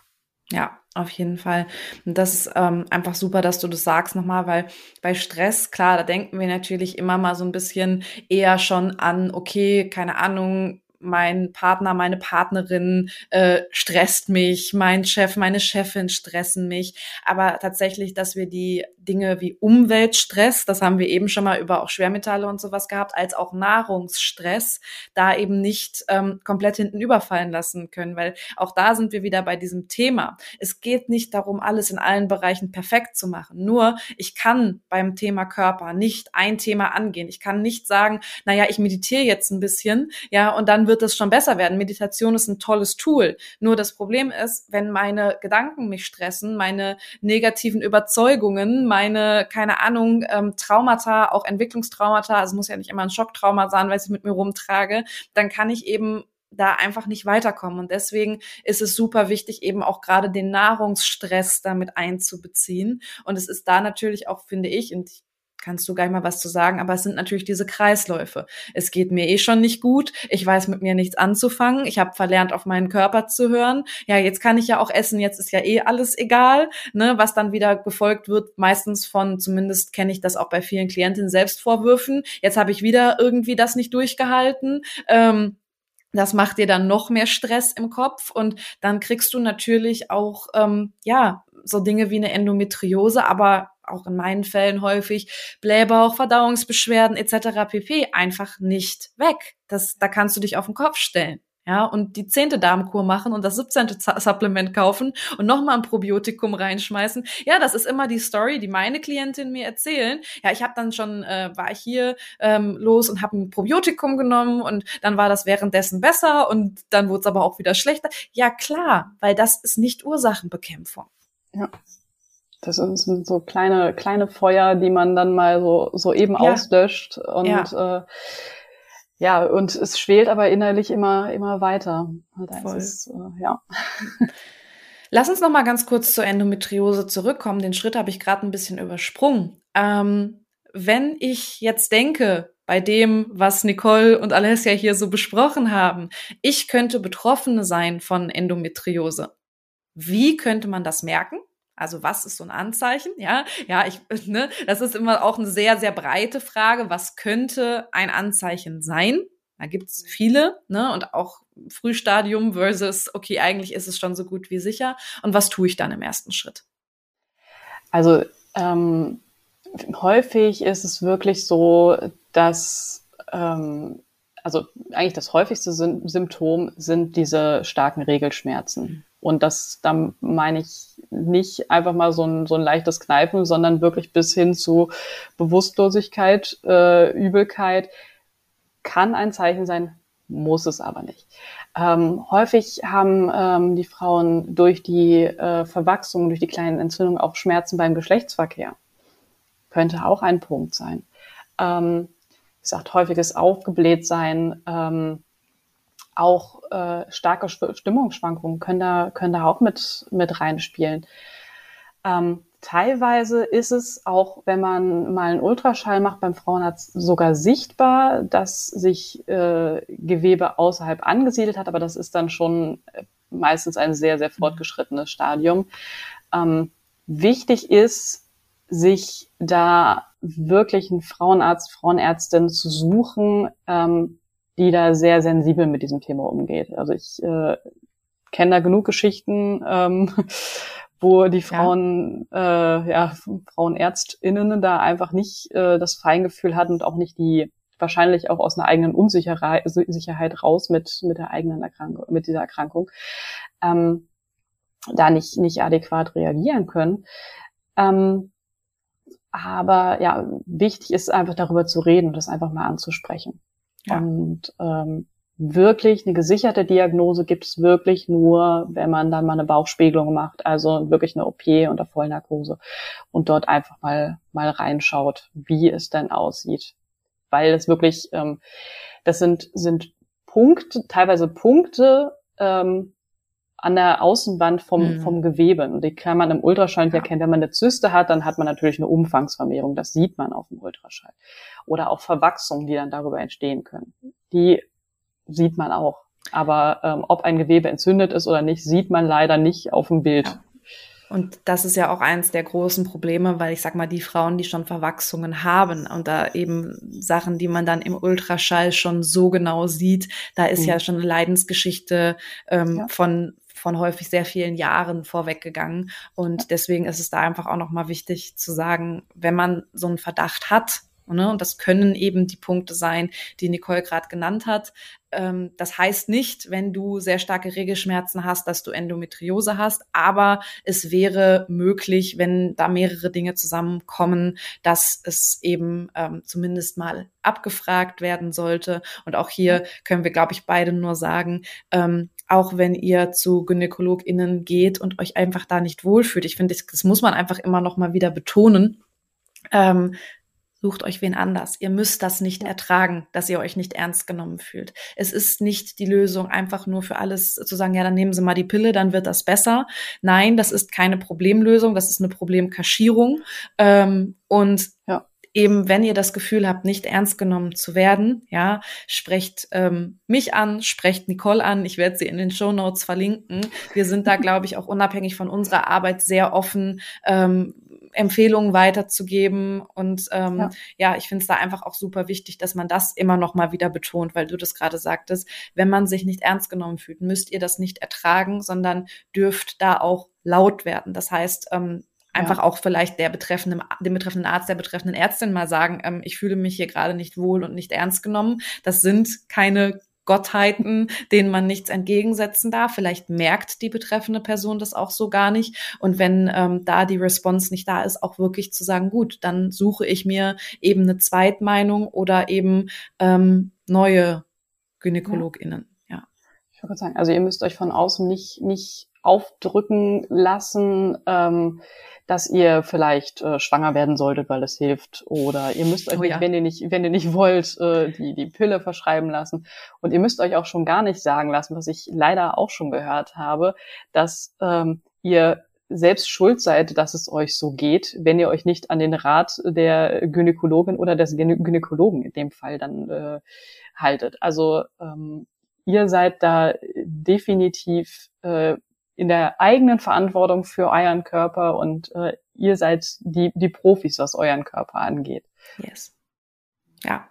Ja, auf jeden Fall. Und das ist ähm, einfach super, dass du das sagst nochmal, weil bei Stress, klar, da denken wir natürlich immer mal so ein bisschen eher schon an, okay, keine Ahnung, mein Partner, meine Partnerin äh, stresst mich, mein Chef, meine Chefin stressen mich. Aber tatsächlich, dass wir die Dinge wie Umweltstress, das haben wir eben schon mal über auch Schwermetalle und sowas gehabt, als auch Nahrungsstress, da eben nicht ähm, komplett hinten überfallen lassen können, weil auch da sind wir wieder bei diesem Thema. Es geht nicht darum, alles in allen Bereichen perfekt zu machen. Nur ich kann beim Thema Körper nicht ein Thema angehen. Ich kann nicht sagen, naja, ich meditiere jetzt ein bisschen, ja, und dann wird es schon besser werden. Meditation ist ein tolles Tool. Nur das Problem ist, wenn meine Gedanken mich stressen, meine negativen Überzeugungen, meine, keine Ahnung, ähm, Traumata, auch Entwicklungstraumata, also muss ja nicht immer ein Schocktrauma sein, weil ich mit mir rumtrage, dann kann ich eben da einfach nicht weiterkommen. Und deswegen ist es super wichtig, eben auch gerade den Nahrungsstress damit einzubeziehen. Und es ist da natürlich auch, finde ich, und ich kannst du gleich mal was zu sagen, aber es sind natürlich diese Kreisläufe. Es geht mir eh schon nicht gut, ich weiß mit mir nichts anzufangen, ich habe verlernt, auf meinen Körper zu hören. Ja, jetzt kann ich ja auch essen, jetzt ist ja eh alles egal, ne, was dann wieder gefolgt wird, meistens von, zumindest kenne ich das auch bei vielen Klientinnen, Selbstvorwürfen. Jetzt habe ich wieder irgendwie das nicht durchgehalten. Ähm, das macht dir dann noch mehr Stress im Kopf und dann kriegst du natürlich auch ähm, ja so Dinge wie eine Endometriose, aber auch in meinen Fällen häufig Blähbauch, Verdauungsbeschwerden etc. pp. einfach nicht weg. Das, da kannst du dich auf den Kopf stellen. Ja, und die zehnte Darmkur machen und das 17. Supplement kaufen und nochmal ein Probiotikum reinschmeißen. Ja, das ist immer die Story, die meine Klientinnen mir erzählen. Ja, ich habe dann schon, äh, war ich hier ähm, los und habe ein Probiotikum genommen und dann war das währenddessen besser und dann wurde es aber auch wieder schlechter. Ja, klar, weil das ist nicht Ursachenbekämpfung. Ja. Das sind so kleine, kleine Feuer, die man dann mal so, so eben ja. auslöscht und ja. Äh, ja, und es schwelt aber innerlich immer, immer weiter. Voll. Ist, äh, ja. Lass uns noch mal ganz kurz zur Endometriose zurückkommen. Den Schritt habe ich gerade ein bisschen übersprungen. Ähm, wenn ich jetzt denke, bei dem, was Nicole und Alessia hier so besprochen haben, ich könnte Betroffene sein von Endometriose. Wie könnte man das merken? Also was ist so ein Anzeichen? Ja, ja, ich, ne, das ist immer auch eine sehr, sehr breite Frage. Was könnte ein Anzeichen sein? Da gibt's viele, ne, und auch Frühstadium versus, okay, eigentlich ist es schon so gut wie sicher. Und was tue ich dann im ersten Schritt? Also ähm, häufig ist es wirklich so, dass ähm, also eigentlich das häufigste Symptom sind diese starken Regelschmerzen. Und das, dann meine ich nicht einfach mal so ein, so ein leichtes Kneifen, sondern wirklich bis hin zu Bewusstlosigkeit, äh, Übelkeit. Kann ein Zeichen sein, muss es aber nicht. Ähm, häufig haben ähm, die Frauen durch die äh, Verwachsung, durch die kleinen Entzündungen auch Schmerzen beim Geschlechtsverkehr. Könnte auch ein Punkt sein. Ähm, wie gesagt, häufiges Aufgeblähtsein, ähm, auch äh, starke Stimmungsschwankungen können da, können da auch mit, mit reinspielen. Ähm, teilweise ist es auch, wenn man mal einen Ultraschall macht beim Frauenarzt, sogar sichtbar, dass sich äh, Gewebe außerhalb angesiedelt hat, aber das ist dann schon äh, meistens ein sehr, sehr fortgeschrittenes Stadium. Ähm, wichtig ist, sich da wirklich einen Frauenarzt, Frauenärztin zu suchen, ähm, die da sehr sensibel mit diesem Thema umgeht. Also ich äh, kenne da genug Geschichten, ähm, wo die Frauen, ja, äh, ja Frauenärztinnen da einfach nicht äh, das Feingefühl hatten und auch nicht die wahrscheinlich auch aus einer eigenen Unsicherheit Sicherheit raus mit mit der eigenen Erkrankung, mit dieser Erkrankung, ähm, da nicht nicht adäquat reagieren können. Ähm, aber ja, wichtig ist einfach darüber zu reden und das einfach mal anzusprechen. Ja. Und ähm, wirklich eine gesicherte Diagnose gibt es wirklich nur, wenn man dann mal eine Bauchspiegelung macht, also wirklich eine OP unter Vollnarkose und dort einfach mal mal reinschaut, wie es denn aussieht, weil es wirklich ähm, das sind sind Punkte, teilweise Punkte ähm, an der Außenwand vom, mhm. vom Gewebe. Und die kann man im Ultraschall ja. erkennen. Wenn man eine Zyste hat, dann hat man natürlich eine Umfangsvermehrung. Das sieht man auf dem Ultraschall. Oder auch Verwachsungen, die dann darüber entstehen können. Die sieht man auch. Aber ähm, ob ein Gewebe entzündet ist oder nicht, sieht man leider nicht auf dem Bild. Ja. Und das ist ja auch eins der großen Probleme, weil ich sag mal, die Frauen, die schon Verwachsungen haben und da eben Sachen, die man dann im Ultraschall schon so genau sieht, da ist mhm. ja schon eine Leidensgeschichte ähm, ja. von von häufig sehr vielen Jahren vorweggegangen. Und deswegen ist es da einfach auch nochmal wichtig zu sagen, wenn man so einen Verdacht hat, Ne? Und das können eben die Punkte sein, die Nicole gerade genannt hat. Ähm, das heißt nicht, wenn du sehr starke Regelschmerzen hast, dass du Endometriose hast, aber es wäre möglich, wenn da mehrere Dinge zusammenkommen, dass es eben ähm, zumindest mal abgefragt werden sollte. Und auch hier können wir, glaube ich, beide nur sagen, ähm, auch wenn ihr zu GynäkologInnen geht und euch einfach da nicht wohlfühlt. Ich finde, das, das muss man einfach immer noch mal wieder betonen. Ähm, sucht euch wen anders. Ihr müsst das nicht ertragen, dass ihr euch nicht ernst genommen fühlt. Es ist nicht die Lösung, einfach nur für alles zu sagen, ja, dann nehmen Sie mal die Pille, dann wird das besser. Nein, das ist keine Problemlösung, das ist eine Problemkaschierung. Ähm, und ja eben, wenn ihr das Gefühl habt, nicht ernst genommen zu werden, ja, sprecht ähm, mich an, sprecht Nicole an. Ich werde sie in den Show Notes verlinken. Wir sind da, glaube ich, auch unabhängig von unserer Arbeit sehr offen, ähm, Empfehlungen weiterzugeben. Und ähm, ja. ja, ich finde es da einfach auch super wichtig, dass man das immer noch mal wieder betont, weil du das gerade sagtest, wenn man sich nicht ernst genommen fühlt, müsst ihr das nicht ertragen, sondern dürft da auch laut werden. Das heißt, ähm, einfach ja. auch vielleicht der betreffenden, dem betreffenden Arzt, der betreffenden Ärztin mal sagen, ähm, ich fühle mich hier gerade nicht wohl und nicht ernst genommen. Das sind keine Gottheiten, denen man nichts entgegensetzen darf. Vielleicht merkt die betreffende Person das auch so gar nicht. Und wenn ähm, da die Response nicht da ist, auch wirklich zu sagen, gut, dann suche ich mir eben eine Zweitmeinung oder eben ähm, neue GynäkologInnen. Ja. Ich würde sagen, also ihr müsst euch von außen nicht, nicht aufdrücken lassen. Ähm, dass ihr vielleicht äh, schwanger werden solltet, weil es hilft. Oder ihr müsst euch, oh, nicht, ja. wenn ihr nicht, wenn ihr nicht wollt, äh, die, die Pille verschreiben lassen. Und ihr müsst euch auch schon gar nicht sagen lassen, was ich leider auch schon gehört habe, dass ähm, ihr selbst schuld seid, dass es euch so geht, wenn ihr euch nicht an den Rat der Gynäkologin oder des Gynä Gynäkologen in dem Fall dann äh, haltet. Also ähm, ihr seid da definitiv äh, in der eigenen Verantwortung für euren Körper und äh, ihr seid die, die Profis, was euren Körper angeht. Yes. Ja,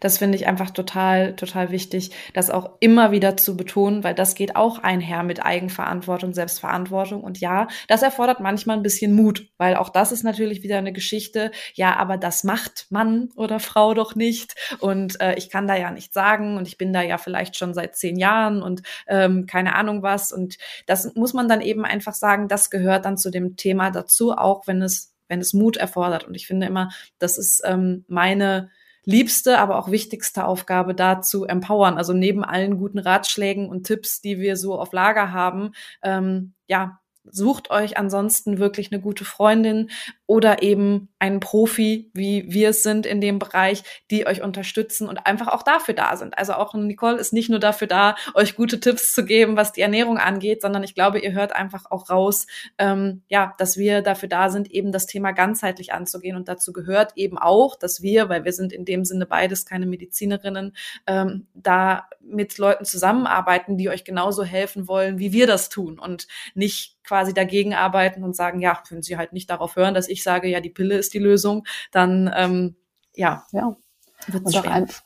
das finde ich einfach total, total wichtig, das auch immer wieder zu betonen, weil das geht auch einher mit Eigenverantwortung, Selbstverantwortung. Und ja, das erfordert manchmal ein bisschen Mut, weil auch das ist natürlich wieder eine Geschichte. Ja, aber das macht Mann oder Frau doch nicht. Und äh, ich kann da ja nicht sagen und ich bin da ja vielleicht schon seit zehn Jahren und ähm, keine Ahnung was. Und das muss man dann eben einfach sagen, das gehört dann zu dem Thema dazu, auch wenn es wenn es Mut erfordert. Und ich finde immer, das ist ähm, meine liebste, aber auch wichtigste Aufgabe da zu empowern. Also neben allen guten Ratschlägen und Tipps, die wir so auf Lager haben, ähm, ja, sucht euch ansonsten wirklich eine gute Freundin oder eben einen Profi, wie wir es sind in dem Bereich, die euch unterstützen und einfach auch dafür da sind. Also auch Nicole ist nicht nur dafür da, euch gute Tipps zu geben, was die Ernährung angeht, sondern ich glaube, ihr hört einfach auch raus, ähm, ja, dass wir dafür da sind, eben das Thema ganzheitlich anzugehen. Und dazu gehört eben auch, dass wir, weil wir sind in dem Sinne beides keine Medizinerinnen, ähm, da mit Leuten zusammenarbeiten, die euch genauso helfen wollen, wie wir das tun und nicht quasi dagegen arbeiten und sagen, ja, wenn sie halt nicht darauf hören, dass ich sage, ja, die Pille ist die Lösung, dann ähm, ja, ja. Und auch einfach,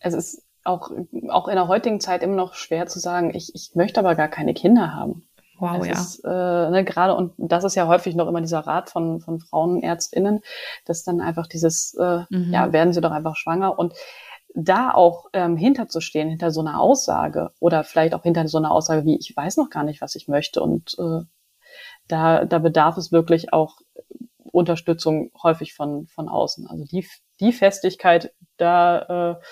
es ist auch, auch in der heutigen Zeit immer noch schwer zu sagen, ich, ich möchte aber gar keine Kinder haben. Wow, es ja. Ist, äh, ne, gerade, und das ist ja häufig noch immer dieser Rat von, von Frauenärztinnen, dass dann einfach dieses, äh, Mhm. ja, werden sie doch einfach schwanger. Und da auch ähm, hinterzustehen, hinter so einer Aussage oder vielleicht auch hinter so einer Aussage wie, ich weiß noch gar nicht, was ich möchte. Und äh, da, da bedarf es wirklich auch Unterstützung häufig von, von außen. Also die, die Festigkeit, da äh,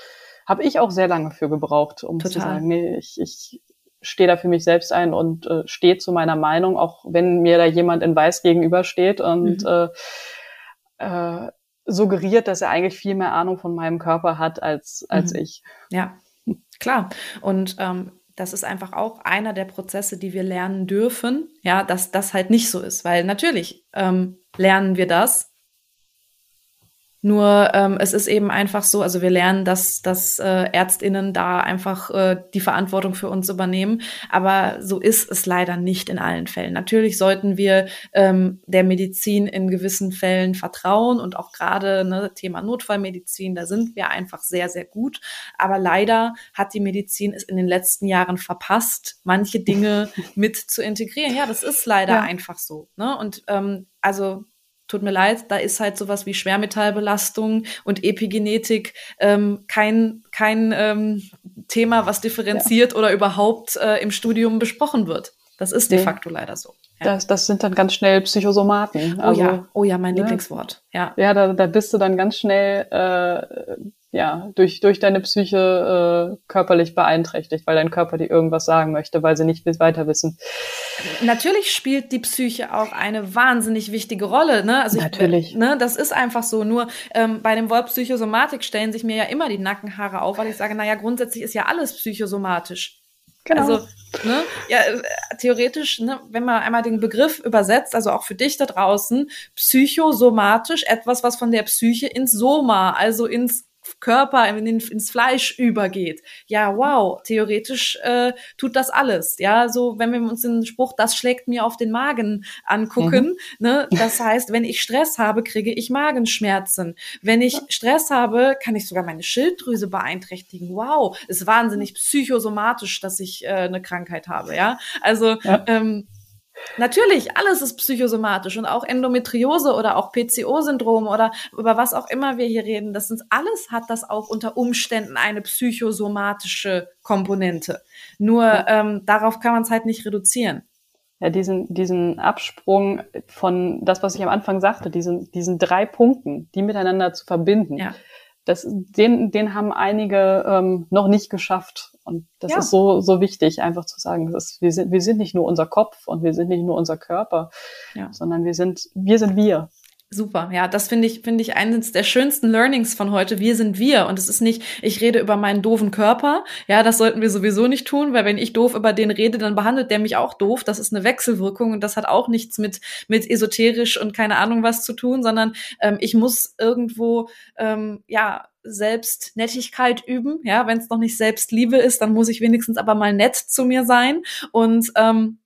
habe ich auch sehr lange für gebraucht, um zu Total. sagen, nee, ich, ich stehe da für mich selbst ein und äh, stehe zu meiner Meinung, auch wenn mir da jemand in Weiß gegenübersteht und Mhm. äh, äh, suggeriert, dass er eigentlich viel mehr Ahnung von meinem Körper hat als, als Mhm. ich. Ja, klar. Und ähm, das ist einfach auch einer der Prozesse, die wir lernen dürfen, ja, dass das halt nicht so ist. Weil natürlich ähm, lernen wir das. Nur ähm, es ist eben einfach so, also wir lernen, dass, dass äh, Ärztinnen da einfach äh, die Verantwortung für uns übernehmen. Aber so ist es leider nicht in allen Fällen. Natürlich sollten wir ähm, der Medizin in gewissen Fällen vertrauen und auch gerade ne, Thema Notfallmedizin, da sind wir einfach sehr, sehr gut. Aber leider hat die Medizin es in den letzten Jahren verpasst, manche Dinge mit zu integrieren. Ja, das ist leider Ja. einfach so. Ne? Und ähm, also tut mir leid, da ist halt sowas wie Schwermetallbelastung und Epigenetik ähm, kein, kein ähm, Thema, was differenziert oder überhaupt äh, im Studium besprochen wird. Das ist de Nee. facto leider so. Ja. Das, das sind dann ganz schnell Psychosomaten. Oh Also, ja, oh ja, mein ne? Lieblingswort. Ja. Ja, da, da bist du dann ganz schnell äh, ja durch durch deine Psyche äh, körperlich beeinträchtigt, weil dein Körper dir irgendwas sagen möchte, weil sie nicht weiter wissen. Natürlich spielt die Psyche auch eine wahnsinnig wichtige Rolle. Ne? Also Natürlich. Ich, ne, das ist einfach so. Nur ähm, bei dem Wort Psychosomatik stellen sich mir ja immer die Nackenhaare auf, weil ich sage, naja, grundsätzlich ist ja alles psychosomatisch. Also, ne, ja, äh, theoretisch, ne, wenn man einmal den Begriff übersetzt, also auch für dich da draußen, psychosomatisch, etwas, was von der Psyche ins Soma, also ins Körper, in ins Fleisch übergeht. Ja, wow, theoretisch äh, tut das alles. Ja, so wenn wir uns den Spruch, das schlägt mir auf den Magen angucken, ne, das heißt, wenn ich Stress habe, kriege ich Magenschmerzen. Wenn ich Stress habe, kann ich sogar meine Schilddrüse beeinträchtigen. Wow, ist wahnsinnig psychosomatisch, dass ich äh, eine Krankheit habe. Ja, also Ja. ähm, Natürlich, alles ist psychosomatisch und auch Endometriose oder auch PCO-Syndrom oder über was auch immer wir hier reden. Das sind alles hat das auch unter Umständen eine psychosomatische Komponente. Nur ähm, darauf kann man es halt nicht reduzieren. ja, diesen, diesen Absprung von das, was ich am Anfang sagte, diesen, diesen drei Punkten, die miteinander zu verbinden, Ja. Das, den, den haben einige ähm, noch nicht geschafft. Und das Ja. ist so, so wichtig, einfach zu sagen, das ist, wir, sind, wir sind nicht nur unser Kopf und wir sind nicht nur unser Körper, Ja. sondern wir sind, wir sind wir. Super, ja, das finde ich, finde ich eines der schönsten Learnings von heute. Wir sind wir. Und es ist nicht, ich rede über meinen doofen Körper. Ja, das sollten wir sowieso nicht tun, weil wenn ich doof über den rede, dann behandelt der mich auch doof. Das ist eine Wechselwirkung und das hat auch nichts mit, mit esoterisch und keine Ahnung was zu tun, sondern ähm, ich muss irgendwo, ähm, ja, Selbstnettigkeit üben. Ja, wenn es noch nicht Selbstliebe ist, dann muss ich wenigstens aber mal nett zu mir sein. Und ähm,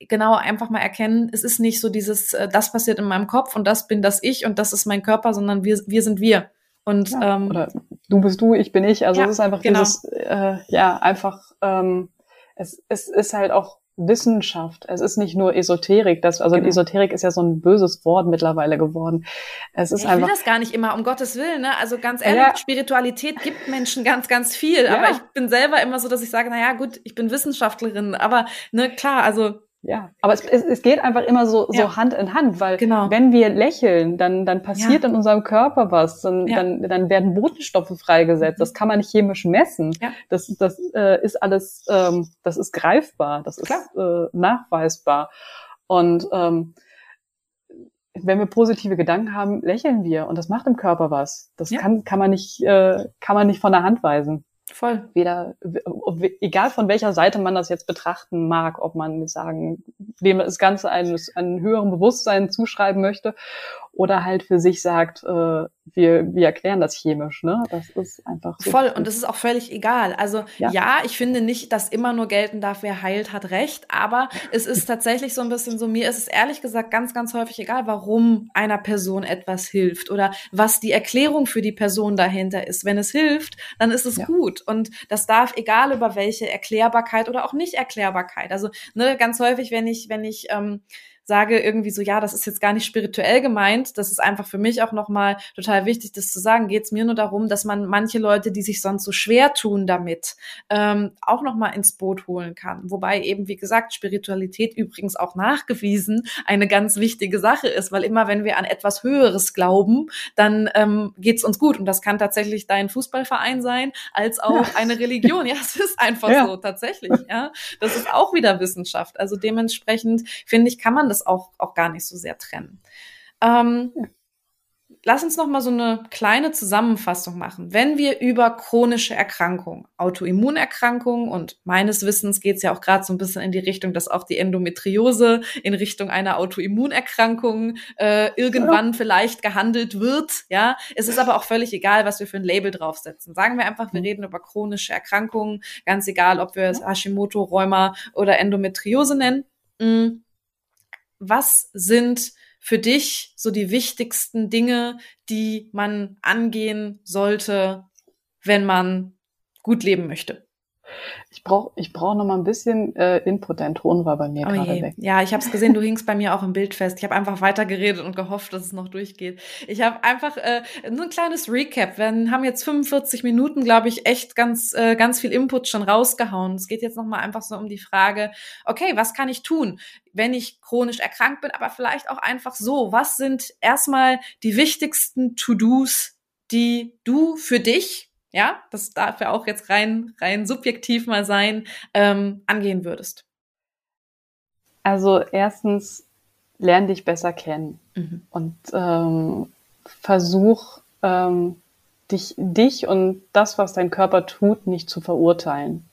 genau einfach mal erkennen, es ist nicht so dieses, äh, das passiert in meinem Kopf und das bin das ich und das ist mein Körper, sondern wir, wir sind wir. Und Ja, ähm, Oder du bist du, ich bin ich. Also Ja, es ist einfach genau. dieses, äh, ja, einfach, ähm, es, es ist halt auch Wissenschaft. Es ist nicht nur Esoterik. Das, also Genau. Esoterik ist ja so ein böses Wort mittlerweile geworden. Es ist ich will einfach, das gar nicht immer, um Gottes Willen, ne? Also ganz ehrlich, Ja. Spiritualität gibt Menschen ganz, ganz viel. Ja. Aber ich bin selber immer so, dass ich sage, na ja, gut, ich bin Wissenschaftlerin, aber ne, klar, also ja, aber es, es, es geht einfach immer so, Ja. so Hand in Hand, weil Genau. wenn wir lächeln, dann, dann passiert in unserem Körper was, dann, Ja. dann, dann werden Botenstoffe freigesetzt. Das kann man nicht chemisch messen. Ja. Das, das äh, ist alles, ähm, das ist greifbar, das ist Klar. äh, nachweisbar. Und ähm, wenn wir positive Gedanken haben, lächeln wir und das macht im Körper was. Das Ja. kann, kann man nicht, äh, kann man nicht von der Hand weisen voll. weder, egal von welcher Seite man das jetzt betrachten mag, ob man sagen, dem das Ganze eines, einem höheren Bewusstsein zuschreiben möchte oder halt für sich sagt, äh, wir, wir erklären das chemisch. Ne? Das ist einfach so. Voll, und das ist auch völlig egal. Also ja. ja, ich finde nicht, dass immer nur gelten darf, wer heilt, hat recht, aber es ist tatsächlich so ein bisschen so, mir ist es ehrlich gesagt ganz, ganz häufig egal, warum einer Person etwas hilft oder was die Erklärung für die Person dahinter ist. Wenn es hilft, dann ist es ja. gut. Und das darf, egal über welche Erklärbarkeit oder auch Nicht-Erklärbarkeit. Also ne, ganz häufig, wenn ich, wenn ich ähm, sage irgendwie so, ja, das ist jetzt gar nicht spirituell gemeint, das ist einfach für mich auch nochmal total wichtig, das zu sagen, geht es mir nur darum, dass man manche Leute, die sich sonst so schwer tun damit, ähm, auch nochmal ins Boot holen kann. Wobei eben, wie gesagt, Spiritualität übrigens auch nachgewiesen eine ganz wichtige Sache ist, weil immer wenn wir an etwas Höheres glauben, dann ähm, geht es uns gut. Und das kann tatsächlich dein Fußballverein sein, als auch eine Religion. Ja, es ist einfach ja. so, tatsächlich. Ja, das ist auch wieder Wissenschaft. Also dementsprechend finde ich, kann man das das auch, auch gar nicht so sehr trennen. Ähm, ja. Lass uns noch mal so eine kleine Zusammenfassung machen. Wenn wir über chronische Erkrankungen, Autoimmunerkrankungen und meines Wissens geht es ja auch gerade so ein bisschen in die Richtung, dass auch die Endometriose in Richtung einer Autoimmunerkrankung äh, irgendwann vielleicht gehandelt wird. Ja, es ist aber auch völlig egal, was wir für ein Label draufsetzen. Sagen wir einfach, wir mhm. reden über chronische Erkrankungen, ganz egal, ob wir es Hashimoto, Rheuma oder Endometriose nennen. Mhm was sind für dich so die wichtigsten Dinge, die man angehen sollte, wenn man gut leben möchte? Ich brauche ich brauch noch mal ein bisschen äh, Input. Dein Ton war bei mir oh gerade weg. Ja, ich habe es gesehen, du hingst bei mir auch im Bild fest. Ich habe einfach weitergeredet und gehofft, dass es noch durchgeht. Ich habe einfach äh, nur ein kleines Recap. Wir haben jetzt 45 Minuten, glaube ich, echt ganz, äh, ganz viel Input schon rausgehauen. Es geht jetzt noch mal einfach so um die Frage, okay, was kann ich tun, wenn ich chronisch erkrankt bin, aber vielleicht auch einfach so. Was sind erstmal die wichtigsten To-Dos, die du für dich ja, das darf ja auch jetzt rein, rein subjektiv mal sein, ähm, angehen würdest? Also erstens, lern dich besser kennen mhm. und ähm, versuch ähm, dich, dich und das, was dein Körper tut, nicht zu verurteilen.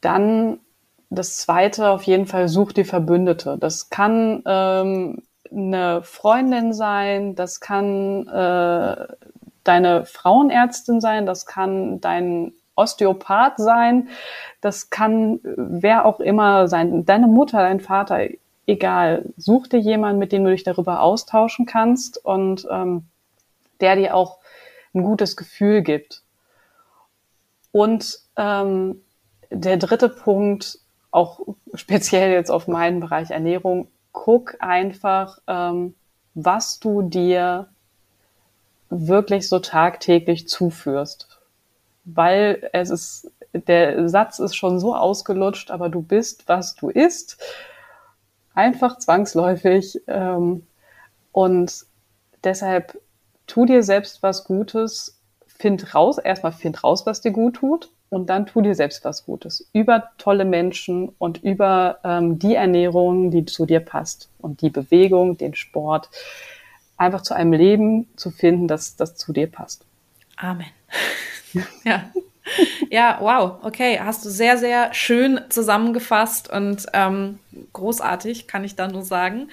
Dann das zweite, auf jeden Fall such die Verbündete. Das kann ähm, eine Freundin sein, das kann äh, deine Frauenärztin sein, das kann dein Osteopath sein, das kann wer auch immer sein, deine Mutter, dein Vater, egal. Such dir jemanden, mit dem du dich darüber austauschen kannst und ähm, der dir auch ein gutes Gefühl gibt. Und ähm, der dritte Punkt, auch speziell jetzt auf meinen Bereich Ernährung, guck einfach, ähm, was du dir wirklich so tagtäglich zuführst. Weil es ist, der Satz ist schon so ausgelutscht, aber du bist, was du isst. Einfach zwangsläufig. Ähm, und deshalb tu dir selbst was Gutes, find raus, erstmal find raus, was dir gut tut und dann tu dir selbst was Gutes. Über tolle Menschen und über ähm, die Ernährung, die zu dir passt und die Bewegung, den Sport, einfach zu einem Leben zu finden, das, das zu dir passt. Amen. ja. Ja, wow, okay, hast du sehr, sehr schön zusammengefasst und ähm, großartig, kann ich da nur sagen.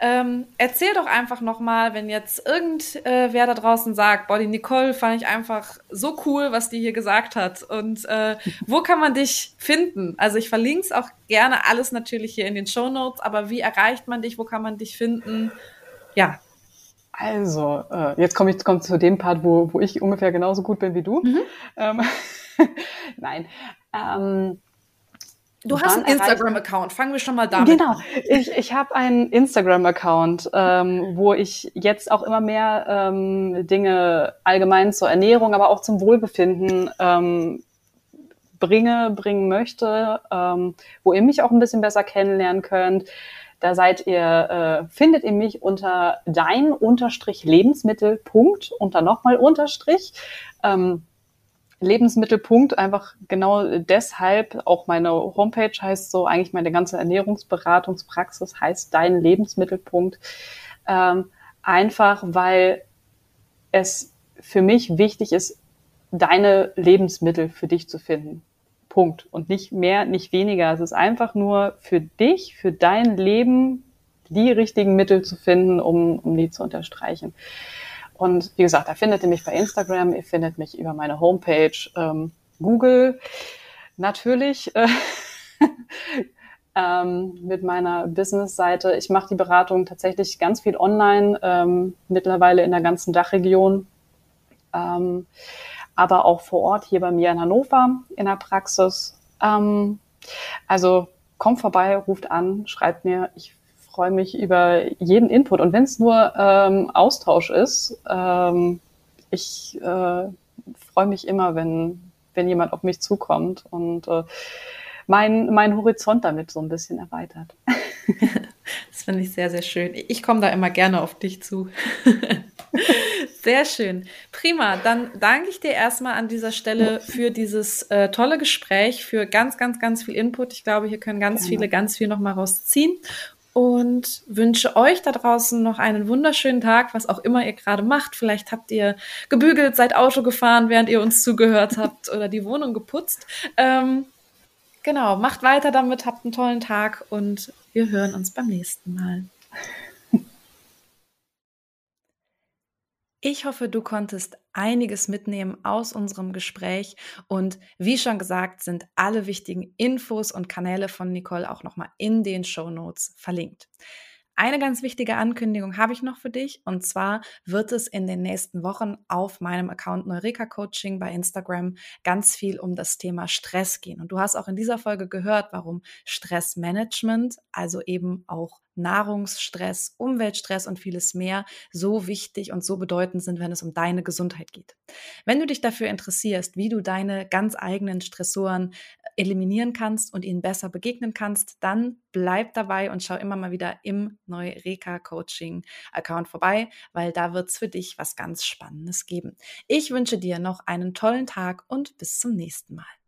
Ähm, erzähl doch einfach nochmal, wenn jetzt irgendwer äh, da draußen sagt, die Nicole fand ich einfach so cool, was die hier gesagt hat. Und äh, wo kann man dich finden? Also ich verlinke es auch gerne alles natürlich hier in den Show Notes, aber wie erreicht man dich? Wo kann man dich finden? Ja, also, äh, jetzt komme ich komm zu dem Part, wo, wo ich ungefähr genauso gut bin wie du. Mhm. Ähm, Nein. Ähm, du hast einen Instagram-Account. Fangen wir schon mal damit genau. an. Genau. Ich, ich habe einen Instagram-Account, ähm, wo ich jetzt auch immer mehr ähm, Dinge allgemein zur Ernährung, aber auch zum Wohlbefinden ähm, bringe, bringen möchte, ähm, wo ihr mich auch ein bisschen besser kennenlernen könnt. Da seid ihr, äh, findet ihr mich unter dein Unterstrich Lebensmittelpunkt und dann nochmal Unterstrich. Ähm, Lebensmittelpunkt, einfach genau deshalb, auch meine Homepage heißt so, eigentlich meine ganze Ernährungsberatungspraxis heißt dein Lebensmittelpunkt. Ähm, einfach weil es für mich wichtig ist, deine Lebensmittel für dich zu finden. Punkt. Und nicht mehr, nicht weniger. Es ist einfach nur für dich, für dein Leben, die richtigen Mittel zu finden, um, um die zu unterstreichen. Und wie gesagt, da findet ihr mich bei Instagram, ihr findet mich über meine Homepage, ähm, Google natürlich äh, ähm, mit meiner Business-Seite. Ich mache die Beratung tatsächlich ganz viel online, ähm, mittlerweile in der ganzen Dachregion, ähm, aber auch vor Ort hier bei mir in Hannover in der Praxis. Ähm, also kommt vorbei, ruft an, schreibt mir. Ich freue mich über jeden Input. Und wenn es nur ähm, Austausch ist, ähm, ich äh, freue mich immer, wenn, wenn jemand auf mich zukommt und äh, mein, mein Horizont damit so ein bisschen erweitert. Das finde ich sehr, sehr schön. Ich komme da immer gerne auf dich zu. Sehr schön. Prima. Dann danke ich dir erstmal an dieser Stelle für dieses äh, tolle Gespräch, für ganz, ganz, ganz viel Input. Ich glaube, hier können ganz viele ganz viel nochmal rausziehen und wünsche euch da draußen noch einen wunderschönen Tag, was auch immer ihr gerade macht. Vielleicht habt ihr gebügelt, seid Auto gefahren, während ihr uns zugehört habt oder die Wohnung geputzt. Ähm, genau, macht weiter damit, habt einen tollen Tag und wir hören uns beim nächsten Mal. Ich hoffe, du konntest einiges mitnehmen aus unserem Gespräch und wie schon gesagt, sind alle wichtigen Infos und Kanäle von Nicole auch nochmal in den Show Notes verlinkt. Eine ganz wichtige Ankündigung habe ich noch für dich und zwar wird es in den nächsten Wochen auf meinem Account Neureka Coaching bei Instagram ganz viel um das Thema Stress gehen. Und du hast auch in dieser Folge gehört, warum Stressmanagement, also eben auch Nahrungsstress, Umweltstress und vieles mehr so wichtig und so bedeutend sind, wenn es um deine Gesundheit geht. Wenn du dich dafür interessierst, wie du deine ganz eigenen Stressoren äh, eliminieren kannst und ihnen besser begegnen kannst, dann bleib dabei und schau immer mal wieder im Neureka Coaching Account vorbei, weil da wird es für dich was ganz Spannendes geben. Ich wünsche dir noch einen tollen Tag und bis zum nächsten Mal.